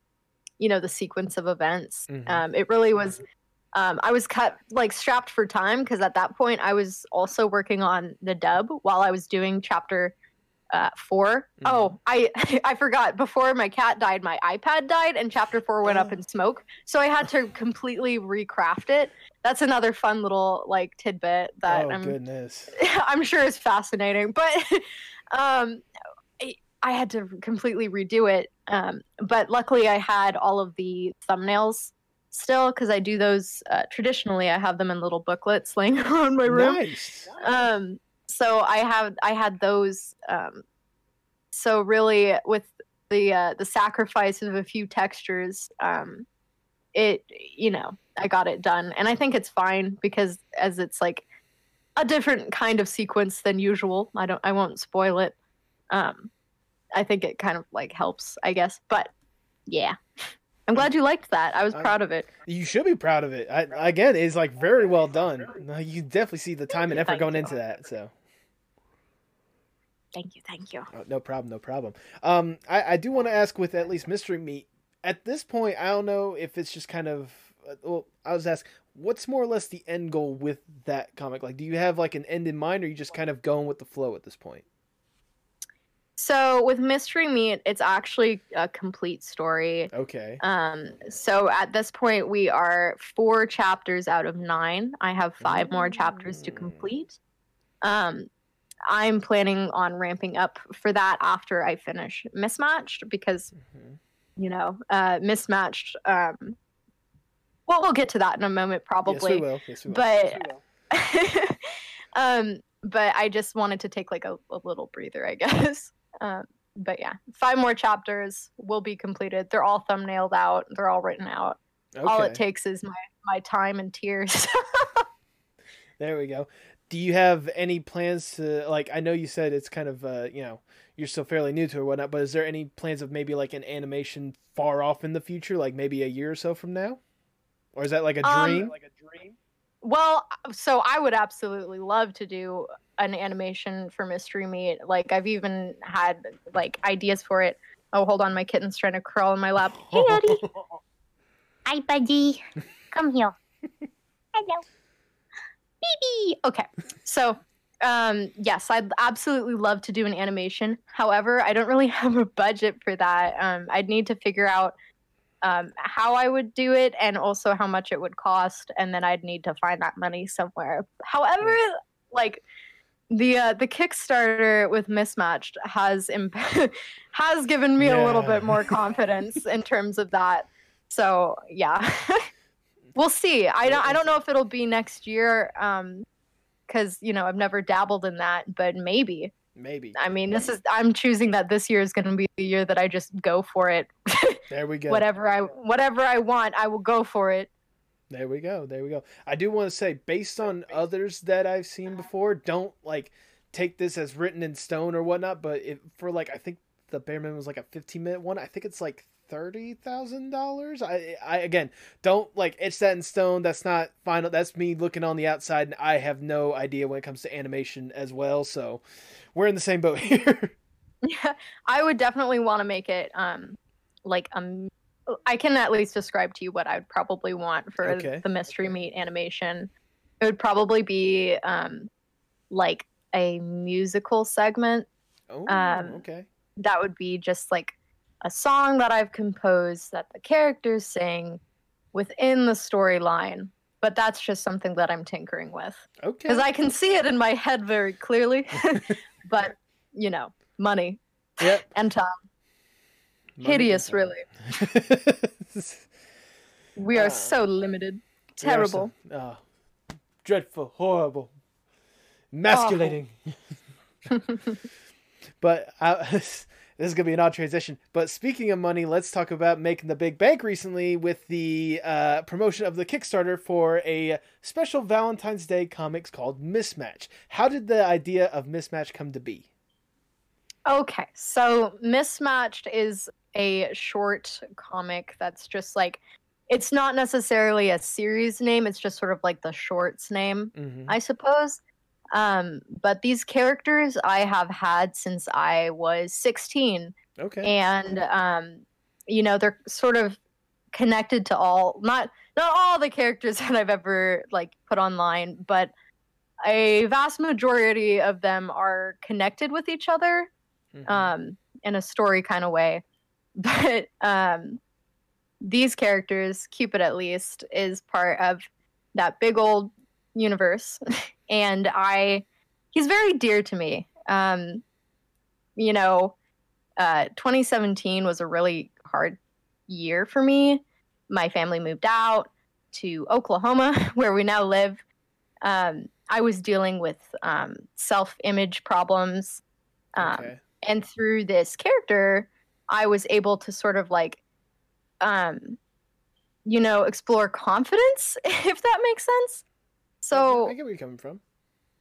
you know, the sequence of events. Mhm. Um, it really was Um, I was cut like strapped for time because at that point I was also working on the dub while I was doing chapter uh, 4 Mhm. Oh, I *laughs* I forgot. Before my cat died, my iPad died, and chapter four went up Oh. in smoke. So I had to completely recraft it. That's another fun little like tidbit that oh I'm goodness. *laughs* I'm sure is fascinating, but *laughs* um, I, I had to completely redo it. Um, but luckily, I had all of the thumbnails still because I do those uh, traditionally. I have them in little booklets *laughs* laying around my room. Nice. Um, so I have I had those. Um, so really, with the uh, the sacrifice of a few textures, um, it you know I got it done, and I think it's fine because as it's like a different kind of sequence than usual. I don't I won't spoil it. Um, I think it kind of like helps, I guess. But yeah, *laughs* I'm glad you liked that. I was I- proud of it. You should be proud of it. I, again, it's like very well done. You definitely see the time and effort Thank going you. into that. So Thank you, thank you. oh, no problem, no problem. Um, I, I do want to ask with at least Mystery Meat. At this point, I don't know if it's just kind of. uh, Well, I was asked, what's more or less the end goal with that comic? Like, do you have like an end in mind, or are you just kind of going with the flow at this point? So with Mystery Meat, it's actually a complete story. Okay. Um, so at this point, we are four chapters out of nine. I have five more chapters to Mm. complete. Um, I'm planning on ramping up for that after I finish Mismatched because Mhm. you know, uh, Mismatched. Um, well, we'll get to that in a moment, probably. Yes, we will. Yes, we will. but *laughs* um but i just wanted to take like a, a little breather i guess um but yeah five more chapters will be completed they're all thumbnailed out they're all written out all it takes is my my time and tears *laughs* There we go. Do you have any plans to like? I know you said it's kind of uh, you know you're still fairly new to it or whatnot, but is there any plans of maybe like an animation far off in the future, like maybe a year or so from now, or is that like a Um, dream? like a dream. well so i would absolutely love to do an animation for mystery meat like i've even had like ideas for it oh hold on my kitten's trying to crawl in my lap *laughs* hey Eddie. *laughs* Hi, buddy. Come here. Hello. Baby. Okay. So, um, yes, I'd absolutely love to do an animation. However, I don't really *laughs* have a budget for that. Um, I'd need to figure out um, how I would do it and also how much it would cost, and then I'd need to find that money somewhere. However, like the uh, the Kickstarter with Mismatched has imp- *laughs* has given me a little bit more *laughs* confidence in terms of that. So yeah, *laughs* we'll see. I don't I don't know if it'll be next year, um, because you know I've never dabbled in that, but maybe. maybe. I mean, this is I'm choosing that this year is going to be the year that I just go for it. There we go. Whatever I whatever I want, I will go for it. There we go. There we go. I do want to say, based on others that I've seen before, don't like take this as written in stone or whatnot. But for like, I think the bare minimum was like a 15 minute one. I think it's like thirty thousand dollars. I, I again don't like it's that in stone. That's not final. That's me looking on the outside, and I have no idea when it comes to animation as well. So we're in the same boat *laughs* here. *laughs* Yeah, I would definitely want to make it um like um I can at least describe to you what I would probably want for Okay. the mystery meat animation. It would probably be um like a musical segment oh, Um, okay. that would be just like a song that I've composed that the characters sing within the storyline. But that's just something that I'm tinkering with Okay. because I can see it in my head very clearly. *laughs* but you know, money Yep. and time. Hideous, really. *laughs* We are Ah. so limited. Terrible. so- ah, dreadful, horrible, emasculating. *laughs* but uh, *laughs* this is gonna be an odd transition. But speaking of money, let's talk about making the big bank recently with the uh, promotion of the Kickstarter for a special Valentine's Day comics called Mismatch. How did the idea of Mismatch come to be? Okay, so Mismatched is a short comic that's just like it's not necessarily a series name, it's just sort of like the shorts name, Mm-hmm. I suppose. Um, but these characters I have had since I was 16 Okay. and um, you know, they're sort of connected to all not not all the characters *laughs* that I've ever like put online, but a vast majority of them are connected with each other Mhm. um, in a story kind of way. *laughs* But um, these characters, Cupid at least, is part of that big old universe, *laughs* and I, he's very dear to me. Um, you know, uh, 2017 was a really hard year for me. My family moved out to Oklahoma, *laughs* where we now live. Um, I was dealing with um, self-image problems. Um, okay. and through this character i was able to sort of like um you know explore confidence *laughs* if that makes sense. So I get where you're coming from.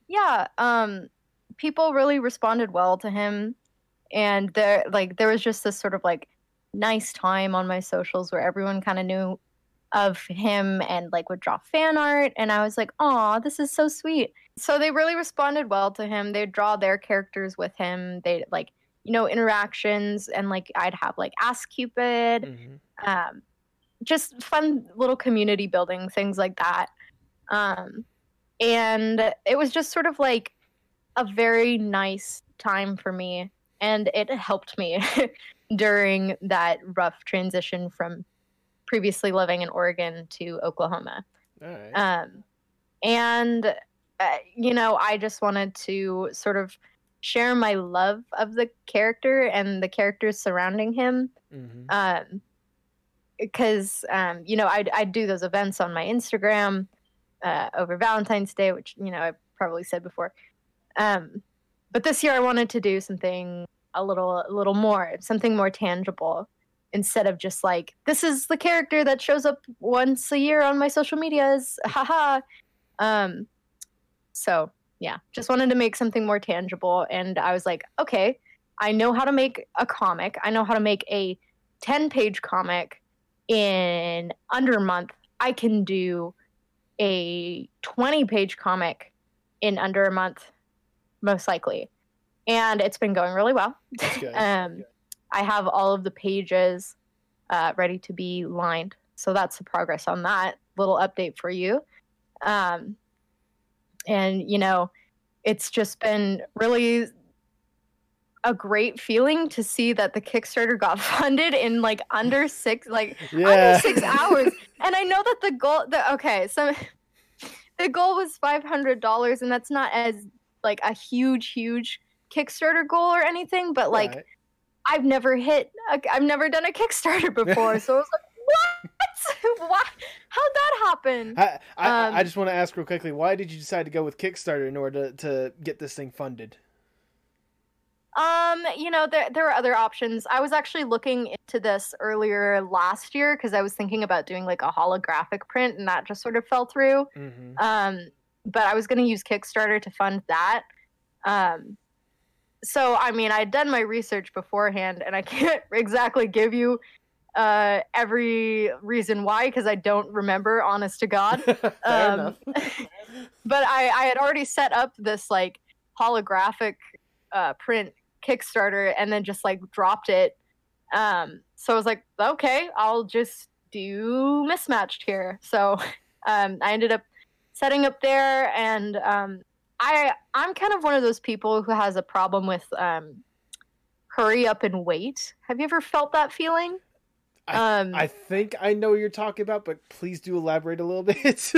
yeah um people really responded well to him. And there like there was just this sort of like nice time on my socials where everyone kind of knew of him and like would draw fan art. And i was like oh this is so sweet. So they really responded well to him. They'd draw their characters with him. They like you know interactions and like i'd have like ask cupid Mhm. um, just fun little community building things like that um, and it was just sort of like a very nice time for me and it helped me *laughs* during that rough transition from previously living in oregon to oklahoma All right. um, and uh, you know i just wanted to sort of share my love of the character and the characters surrounding him Mhm. um because um you know I'd, I'd do those events on my instagram uh over valentine's day which you know i probably said before um but this year i wanted to do something a little a little more something more tangible instead of just like this is the character that shows up once a year on my social medias *laughs* haha um so yeah just wanted to make something more tangible and i was like okay i know how to make a comic. I know how to make a 10 page comic in under a month. I can do a 20 page comic in under a month most likely. And it's been going really well. *laughs* Um, I have all of the pages uh, ready to be lined. So that's the progress on that. Little update for you. Um, and, you know, it's just been really a great feeling to see that the Kickstarter got *laughs* funded in like under six, like yeah. under six hours. *laughs* And I know that the goal, the okay, so *laughs* the goal was five hundred dollars, and that's not as like a huge, huge Kickstarter goal or anything, but like Right. I've never hit, i I've never done a Kickstarter before, so I was like? *laughs* Why? How'd that happen? I, I, I um, just want to ask real quickly, why did you decide to go with Kickstarter in order to, to get this thing funded? Um, you know, there there are other options. I was actually looking into this earlier last year because I was thinking about doing like a holographic print, and that just sort of fell through. Mm-hmm. Um, but I was going to use Kickstarter to fund that. Um, so I mean, I'd done my research beforehand, and I *laughs* can't exactly give you uh every reason why because I don't remember, honest to God. *laughs* Um, *laughs* but I, I had already set up this like holographic uh, print Kickstarter and then just like dropped it. Um, so I was like, okay, I'll just do mismatched here. So *laughs* um, I ended up setting up there, and um, I I'm kind of one of those people who has a problem with um, hurry up and wait. Have you ever felt that feeling? Um, I think I know what you're talking about, but please do elaborate a little *laughs* bit.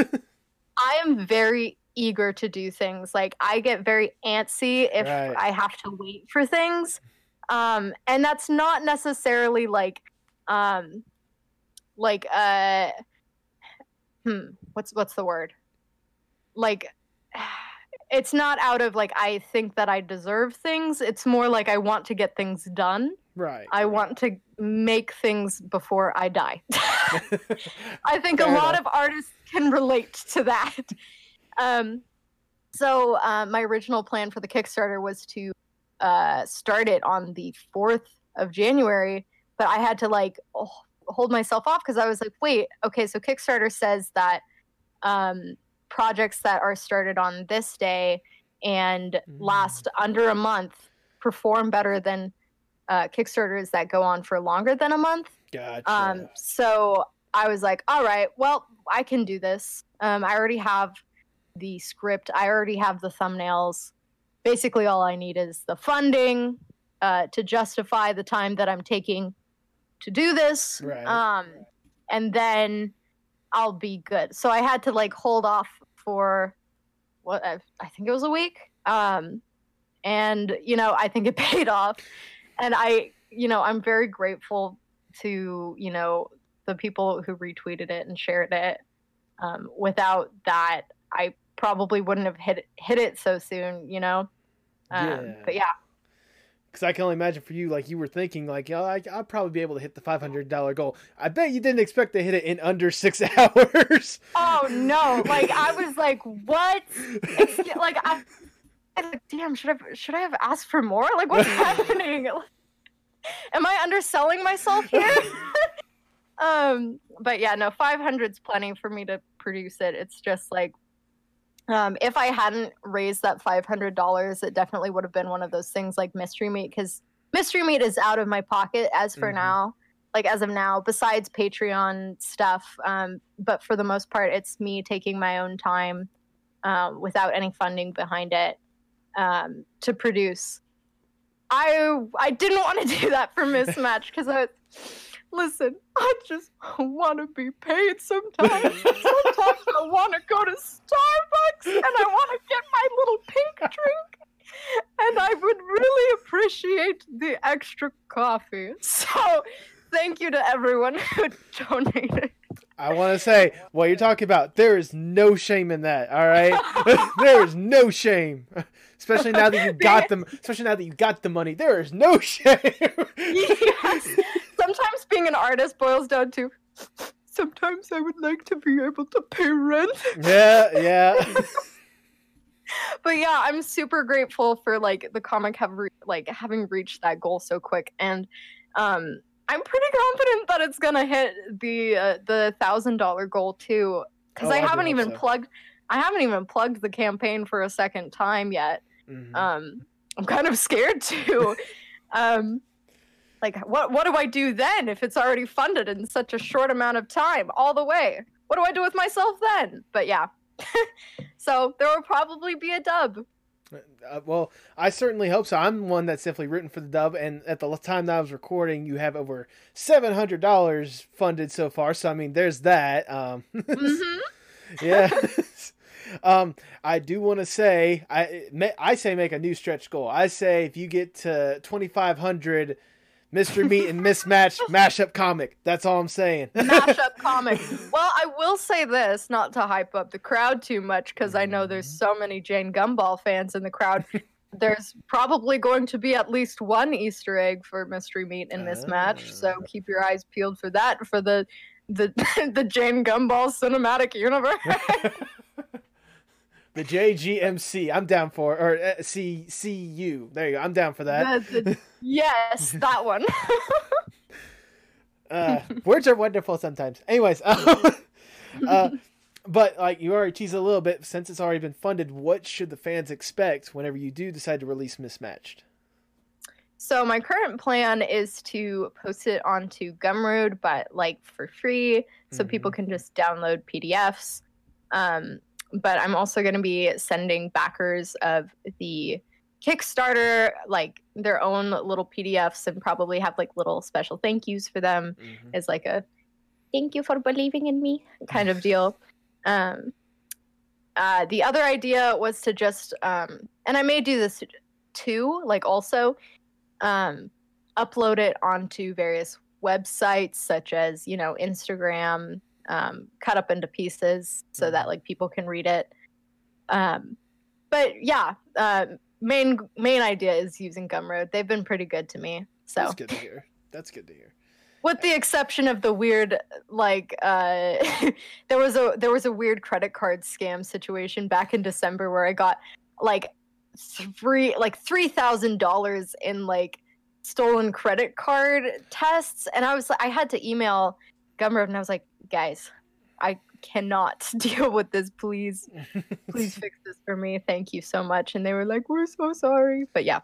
I am very eager to do things. Like I get very antsy if Right. I have to wait for things. Um and that's not necessarily like um like uh hmm what's what's the word? Like *sighs* it's not out of like I think that I deserve things. It's more like I want to get things done. Right. I want to make things before I die. *laughs* I think Fair a lot enough. of artists can relate to that. Um, so uh, my original plan for the Kickstarter was to uh, start it on the fourth of January, but I had to like oh, hold myself off because I was like, wait, okay, so Kickstarter says that um, projects that are started on this day and Mm. last under a month perform better than uh, Kickstarters that go on for longer than a month. Gotcha. Um, so I was like, all right, well, I can do this. Um, I already have the script. I already have the thumbnails. Basically, all I need is the funding uh, to justify the time that I'm taking to do this. Right. Um, and then I'll be good. So I had to like hold off for what I, I think it was a week. Um, and you know, I think it *laughs* paid off. And I, you know, I'm very grateful to you know the people who retweeted it and shared it. Um, without that, I probably wouldn't have hit hit it so soon. You know. Um, Yeah. But yeah, Because I can only imagine for you, like you were thinking, like, oh, I, I'll probably be able to hit the five hundred dollar goal. I bet you didn't expect to hit it in under six *laughs* hours. Oh no! Like I was like, what? It's, like I, like, damn. Should I should I have asked for more? Like what's *laughs* happening? *laughs* Am I underselling myself *laughs* here? um, but yeah, no. Five hundred's plenty for me to produce it. It's just like, um, if I hadn't raised that five hundred dollars, it definitely would have been one of those things like mystery meat because mystery meat is out of my pocket as for Mhm. now like as of now besides patreon stuff um, but for the most part it's me taking my own time um, without any funding behind it um, to produce i i didn't want to do that for mismatch *laughs* because i listen i just want to be paid sometimes sometimes i want to go to starbucks and i want to get my little pink drink and I would really appreciate the extra coffee. So, thank you to everyone who *laughs* donated. I want to say what you're talking about. There is no shame in that. All right, *laughs* there is no shame, especially now that you got them. Especially now that you got the money, there is no *laughs* shame. yes. Sometimes being an artist boils down to sometimes I would like to be able to pay rent. yeah, yeah. *laughs* But yeah, I'm super grateful for like the comic have re- like having reached that goal so quick and um I'm pretty confident that it's gonna hit the uh, the thousand dollar goal too, because Oh, I I haven't even so. plugged. I haven't even plugged the campaign for a second time yet. Mhm. Um, I'm kind of scared to. *laughs* um, like, what what do I do then if it's already funded in such a short amount of time, all the way? What do I do with myself then? But yeah, *laughs* so there will probably be a dub. Uh, well, I certainly hope so. I'm one that's definitely rooting for the dub, and at the time that I was recording, you have over seven hundred dollars funded so far. So I mean, there's that. Um, *laughs* hmm yeah. *laughs* um, I do want to say, I I say make a new stretch goal. I say if you get to twenty five hundred, Mystery Meat and Mismatch *laughs* mashup comic. That's all I'm saying. mashup *laughs* comic. Well, I will say this, not to hype up the crowd too much, because I know there's so many Jane Gumball fans in the crowd. *laughs* there's probably going to be at least one Easter egg for Mystery Meat in Mismatch, so Ah. keep your eyes peeled for that for the the the Jane Gumball cinematic universe. The JGMC. I'm down for or uh, C CU. There you go. I'm down for that. The- the- yes, *laughs* that one. *laughs* Uh, words are wonderful sometimes. Anyways, um, *laughs* uh, but like you already teased a little bit since it's already been funded. What should the fans expect whenever you do decide to release Mismatched? So my current plan is to post it onto Gumroad, but like for free, so people can just download PDFs. Um, but I'm also going to be sending backers of the Kickstarter like their own little PDFs and probably have like little special thank yous for them Mhm. as like a thank you for believing in me *laughs* kind of deal. Um, uh, the other idea was to just, um, and I may do this too, like also um, upload it onto various websites such as, you know, Instagram, um, cut up into pieces so that like people can read it. Um, but yeah, uh, main main idea is using Gumroad. They've been pretty good to me. So That's good to hear. That's good to hear. with the exception of the weird like uh *laughs* there was a there was a weird credit card scam situation back in december where i got like three like three thousand dollars in like stolen credit card tests and i was i had to email Gumroad and i was like guys i cannot *laughs* deal with this please please *laughs* fix this for me thank you so much and they were like we're so sorry but yeah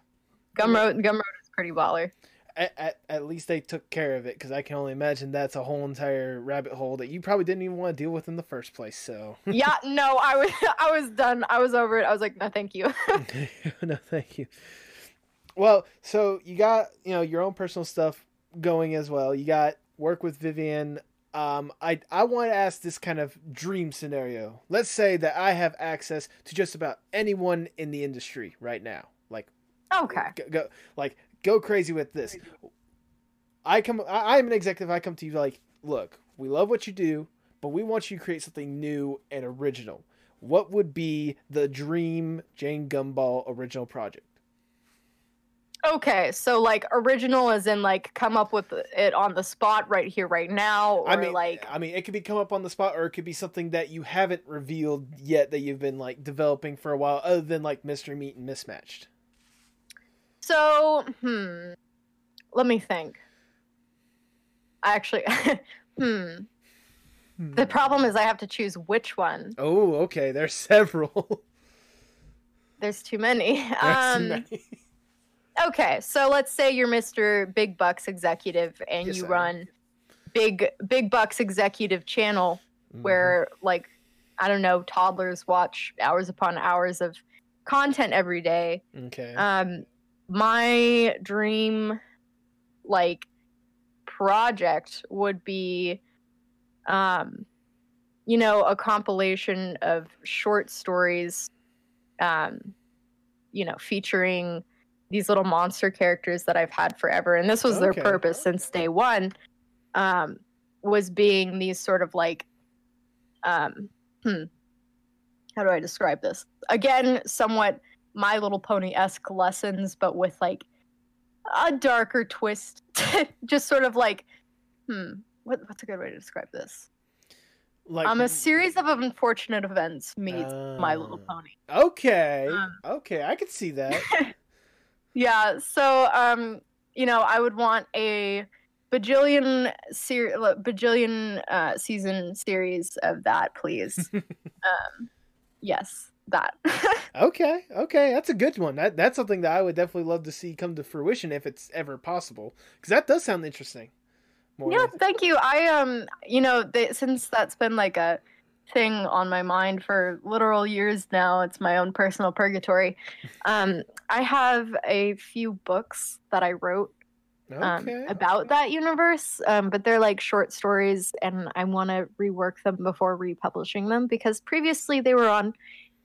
gumroad gumroad is pretty baller at, at, at least they took care of it because I can only imagine that's a whole entire rabbit hole that you probably didn't even want to deal with in the first place. So *laughs* yeah, no, I was I was done. I was over it. I was like, no, thank you. no, thank you. Well, so you got you know your own personal stuff going as well. You got work with Vivienne. Um, I I want to ask this kind of dream scenario. Let's say that I have access to just about anyone in the industry right now. Like, okay, go, go like go crazy with this. I come. I, I'm an executive. I come to you like, look, we love what you do, but we want you to create something new and original. What would be the dream Jane Gumball original project? Okay, so like original as in like come up with it on the spot right here, right now, or I mean, like I mean, it could be come up on the spot, or it could be something that you haven't revealed yet that you've been like developing for a while, other than like Mystery Meat and Mismatched. So, hmm, let me think. I actually, *laughs* hmm. The problem is I have to choose which one. Oh, okay. There's *laughs* several. There's too many. There's um, too many. *laughs* Okay, so let's say you're Mr. Big Bucks executive and Yes, you I am. run Big Big Bucks executive channel Mhm. where like I don't know, toddlers watch hours upon hours of content every day. Okay. Um my dream like project would be um you know, a compilation of short stories um you know, featuring these little monster characters that I've had forever and this was Okay. their purpose since day 1 um was being these sort of like um hmm how do I describe this? Again, somewhat My Little Pony esque lessons, but with like a darker twist. *laughs* Just sort of like, hmm, what, what's a good way to describe this? like Um, a series of unfortunate events meets My Little Ah. Pony. Okay. um, okay, I could see that. *laughs* Yeah, so um, you know, I would want a bajillion ser- bajillion uh, season series of that, please. *laughs* um, yes, that. *laughs* okay. Okay, that's a good one. That that's something that I would definitely love to see come to fruition if it's ever possible, because that does sound interesting. More Yeah, than- thank you. I um, you know, they, since that's been like a thing on my mind for literal years now, it's my own personal purgatory. *laughs* Um, I have a few books that I wrote um, okay. about that universe, um, but they're like short stories, and I want to rework them before republishing them because previously they were on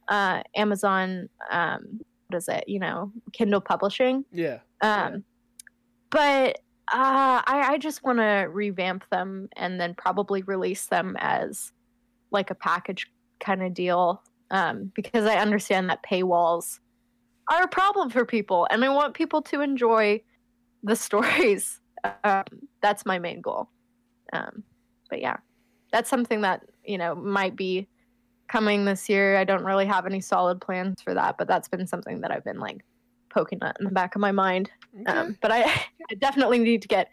uh, Amazon. Um, what is it? You know, Kindle publishing. yeah. Um, but uh, I, I just want to revamp them and then probably release them as like a package kind of deal um, because I understand that paywalls are a problem for people and I want people to enjoy the stories. *laughs* Um, that's my main goal. Um, but yeah, that's something that, you know, might be coming this year. I don't really have any solid plans for that, but that's been something that I've been like poking at in the back of my mind. Okay. Um, but I, *laughs* I definitely need to get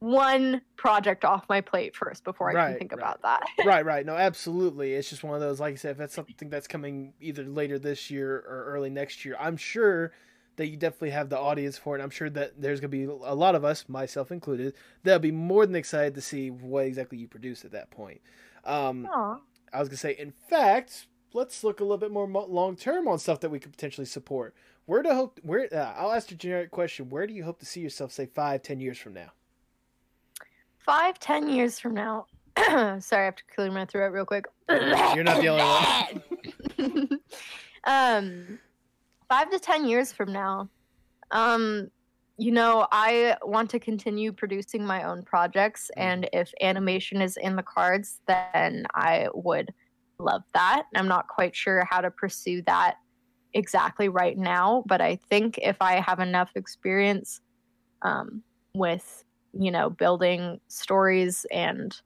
one project off my plate first before I Right, can think right. about that. *laughs* right, right. No, absolutely. It's just one of those, like I said, if that's something that's coming either later this year or early next year, I'm sure that you definitely have the audience for it. I'm sure that there's going to be a lot of us, myself included, that'll be more than excited to see what exactly you produce at that point. Um, Aw. I was going to say, in fact, let's look a little bit more long term on stuff that we could potentially support. Where do hope? Where? Uh, I'll ask a generic question. Where do you hope to see yourself, say, five, ten years from now? Five, ten years from now. *clears throat* Sorry, I have to clear my throat real quick. You're not the only one. *laughs* um, five to ten years from now, um, you know, I want to continue producing my own projects, Mhm. and if animation is in the cards, then I would love that. I'm not quite sure how to pursue that exactly right now, but I think if I have enough experience um, with, you know, building stories and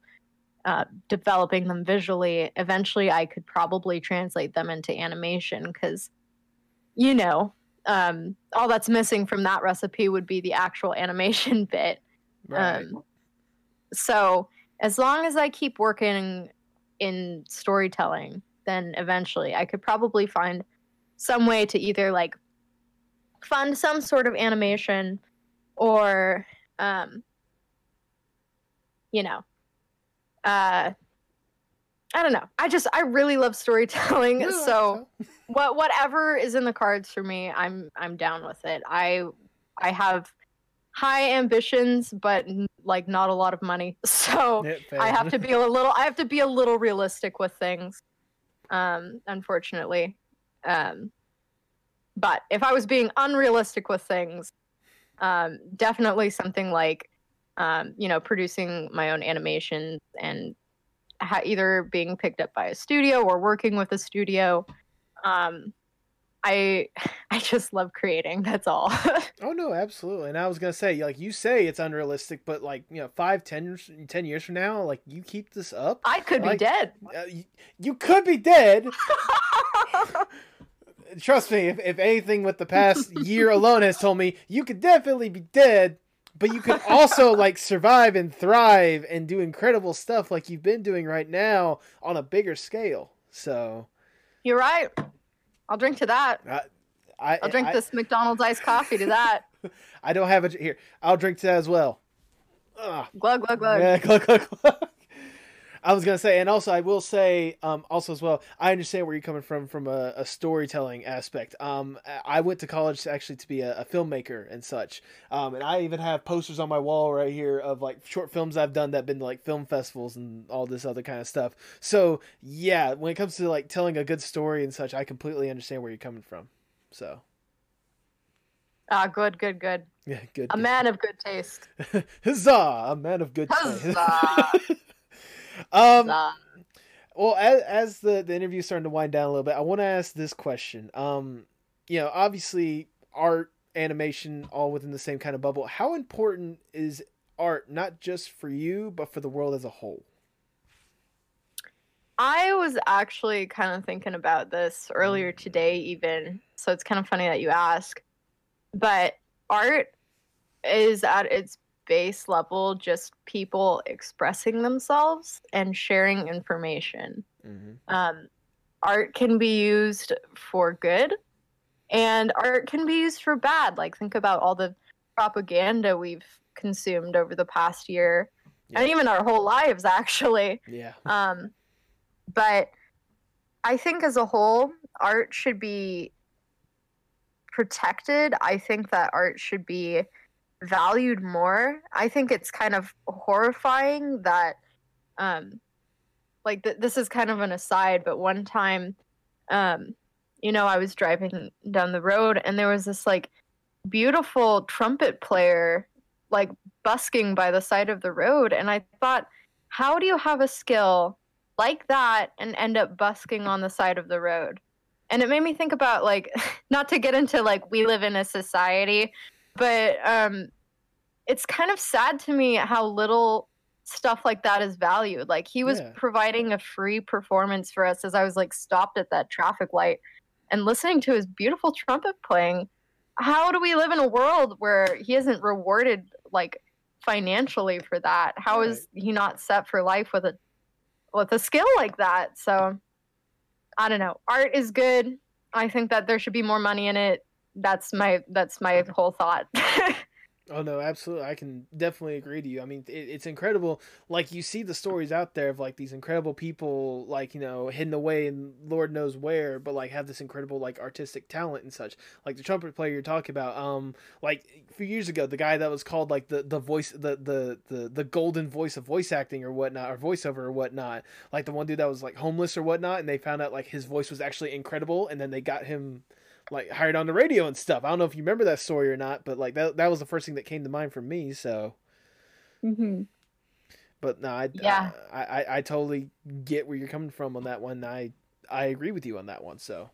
uh, developing them visually, eventually I could probably translate them into animation because, you know, um, all that's missing from that recipe would be the actual animation *laughs* bit. Right. Um, so as long as I keep working in storytelling, then eventually I could probably find some way to either like fund some sort of animation or um you know uh I don't know. I just I really love storytelling. So *laughs* what whatever is in the cards for me, I'm I'm down with it. I I have high ambitions, but n- like not a lot of money. *laughs* So I have to be a *laughs* little I have to be a little realistic with things. Um, unfortunately. Um but if I was being unrealistic with things, um, definitely something like um, you know, producing my own animations and ha- either being picked up by a studio or working with a studio. Um, I *laughs* I just love creating. That's all. *laughs* Oh no, absolutely. And I was gonna say, like you say, it's unrealistic, but like you know, five, ten, years- years from now, like you keep this up, I could Like- be dead. uh, you, you could be dead. *laughs* Trust me, if, if anything with the past year alone has told me, you could definitely be dead, but you could also *laughs* like survive and thrive and do incredible stuff like you've been doing right now on a bigger scale. So You're right. I'll drink to that. I, I, I'll drink I, this McDonald's iced coffee to that. *laughs* I don't have it here. I'll drink to that as well. Ugh. Glug glug glug. Yeah, *laughs* glug, glug, glug. I was gonna say, and also I will say, um, also as well, I understand where you're coming from from a, a storytelling aspect. Um, I went to college actually to be a, a filmmaker and such. Um, and I even have posters on my wall right here of like short films I've done that been to, like film festivals and all this other kind of stuff. So yeah, when it comes to like telling a good story and such, I completely understand where you're coming from. So Ah, good, good, good. *laughs* yeah, good. A good. man of good taste. *laughs* Huzzah! A man of good taste. *laughs* Um, well, as, as the the interview's starting to wind down a little bit, I want to ask this question. Um, you know, obviously, art, animation, all within the same kind of bubble. How important is art, not just for you, but for the world as a whole? I was actually kind of thinking about this earlier today, even. So it's kind of funny that you ask. But art is at its base level just people expressing themselves and sharing information. Mm-hmm. Um, art can be used for good, and art can be used for bad. Like, think about all the propaganda we've consumed over the past year, and even our whole lives, actually. Yeah. Um, but I think as a whole, art should be protected. I think that art should be valued more. I think it's kind of horrifying that, um, like th- this is kind of an aside, but one time, um, you know, I was driving down the road and there was this like beautiful trumpet player like busking by the side of the road, and I thought, how do you have a skill like that and end up busking on the side of the road? And it made me think about like *laughs* not to get into like we live in a society, but um it's kind of sad to me how little stuff like that is valued. Like he was Yeah. providing a free performance for us as I was like stopped at that traffic light and listening to his beautiful trumpet playing. How do we live in a world where he isn't rewarded like financially for that? How is he not set for life with a with a skill like that? So I don't know. Art is good. I think that there should be more money in it. That's my that's my whole thought. *laughs* Oh no, absolutely. I can definitely agree to you. I mean, it, it's incredible. Like you see the stories out there of like these incredible people, like you know, hidden away and Lord knows where, but like have this incredible like artistic talent and such. Like the trumpet player you're talking about. Um, like a few years ago, the guy that was called like the the voice, the the the the golden voice of voice acting or whatnot, or voiceover or whatnot. Like the one dude that was like homeless or whatnot, and they found out like his voice was actually incredible, and then they got him like hired on the radio and stuff. I don't know if you remember that story or not, but like that that was the first thing that came to mind for me. So, mm-hmm. but no, I, Yeah. I, I I totally get where you're coming from on that one. I I agree with you on that one. So,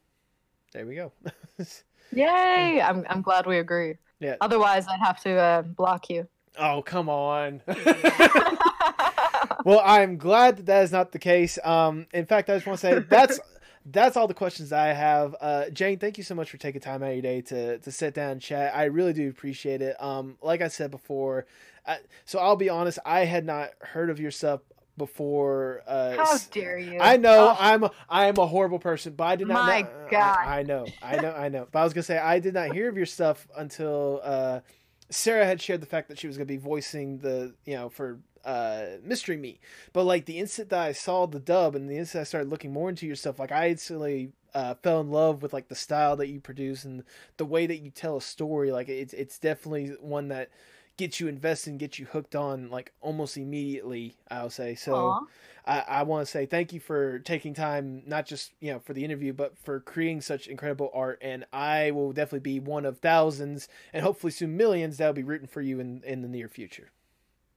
there we go. *laughs* Yay! I'm I'm glad we agree. Yeah. Otherwise, I'd have to uh, block you. oh come on. *laughs* *laughs* well, I'm glad that that is not the case. Um, in fact, I just want to say that's that's all the questions I have. Uh, Jane, thank you so much for taking time out of your day to to sit down and chat. I really do appreciate it. Um, like I said before, I, so I'll be honest, I had not heard of your stuff before. Uh, How dare you? I know Oh, I'm a, I am a horrible person, but I did not. My know, God. I, I know, I know, I know. But I was gonna say I did not hear of your stuff until uh, Sarah had shared the fact that she was going to be voicing the, you know, for uh, Mystery Meat. But like the instant that I saw the dub and the instant I started looking more into your stuff, like I instantly uh, fell in love with like the style that you produce and the way that you tell a story. Like it's it's definitely one that gets you invested and gets you hooked on like almost immediately. I'll say so. Aw. I, I want to say thank you for taking time, not just you know for the interview, but for creating such incredible art. And I will definitely be one of thousands, and hopefully soon millions that'll be rooting for you in in the near future.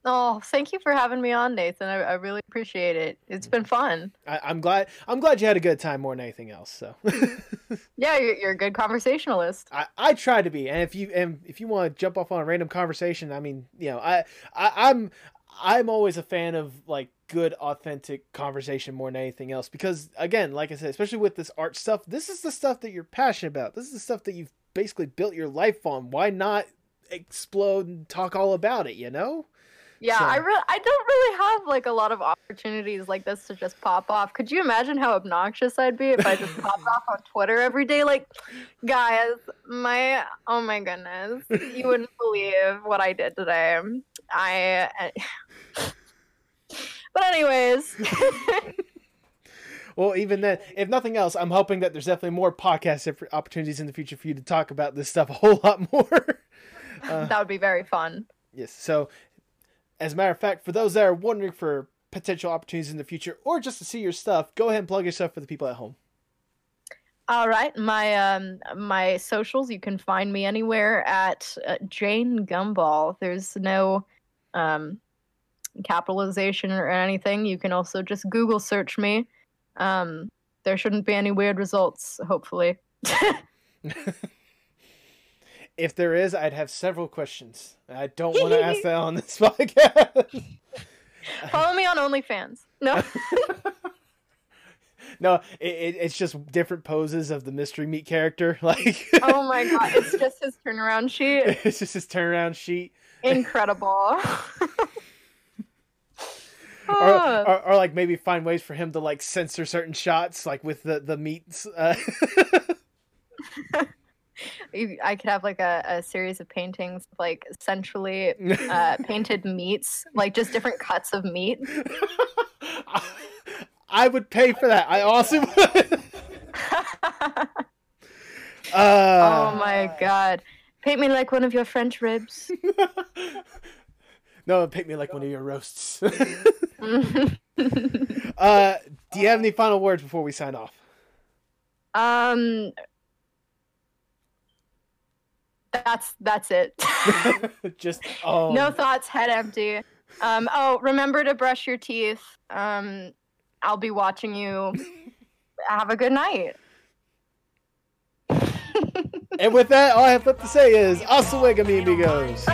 Oh, thank you for having me on, Nathan. I, I really appreciate it. It's been fun. I, I'm glad I'm glad you had a good time more than anything else. So *laughs* Yeah, you're, you're a good conversationalist. I, I try to be, and if you and if you want to jump off on a random conversation, I mean, you know, I, I I'm I'm always a fan of like good authentic conversation more than anything else because again, like I said, especially with this art stuff, this is the stuff that you're passionate about. This is the stuff that you've basically built your life on. Why not explode and talk all about it? You know? Yeah, So- I really, I don't really have like a lot of opportunities like this to just pop off. Could you imagine how obnoxious I'd be if I just popped *laughs* off on Twitter every day? Like, guys, my, oh my goodness, you wouldn't believe what I did today. I, *sighs* but anyways, *laughs* Well, even then, if nothing else, I'm hoping that there's definitely more podcast opportunities in the future for you to talk about this stuff a whole lot more. *laughs* Uh, that would be very fun. Yes. So, as a matter of fact, for those that are wondering for potential opportunities in the future or just to see your stuff, go ahead and plug your stuff for the people at home. All right, my um my socials you can find me anywhere at uh, Jane Gumball. There's no um capitalization or anything. You can also just Google search me. Um there shouldn't be any weird results, hopefully. *laughs* *laughs* If there is, I'd have several questions. I don't want to *laughs* ask that on this *laughs* podcast. *laughs* Follow me on OnlyFans. No. no, it, it, it's just different poses of the mystery meat character. Like, oh my god, it's just his turnaround sheet. it's just his turnaround sheet. Incredible. Or, Ah. or, or like maybe find ways for him to like censor certain shots, like with the the meats. Uh, I could have like a, a series of paintings, like essentially uh, *laughs* painted meats, like just different cuts of meat. *laughs* I would pay for that. I also *laughs* would. oh Uh, my god. Paint me like one of your French ribs. no, paint me like one of your roasts. um, uh, do you have any final words before we sign off? That's that's it. *laughs* *laughs* Just oh no thoughts, head empty. Um, oh, remember to brush your teeth. Um, I'll be watching you. Have a good night. And with that, all I have left to say is, hasta luego, mi amigos.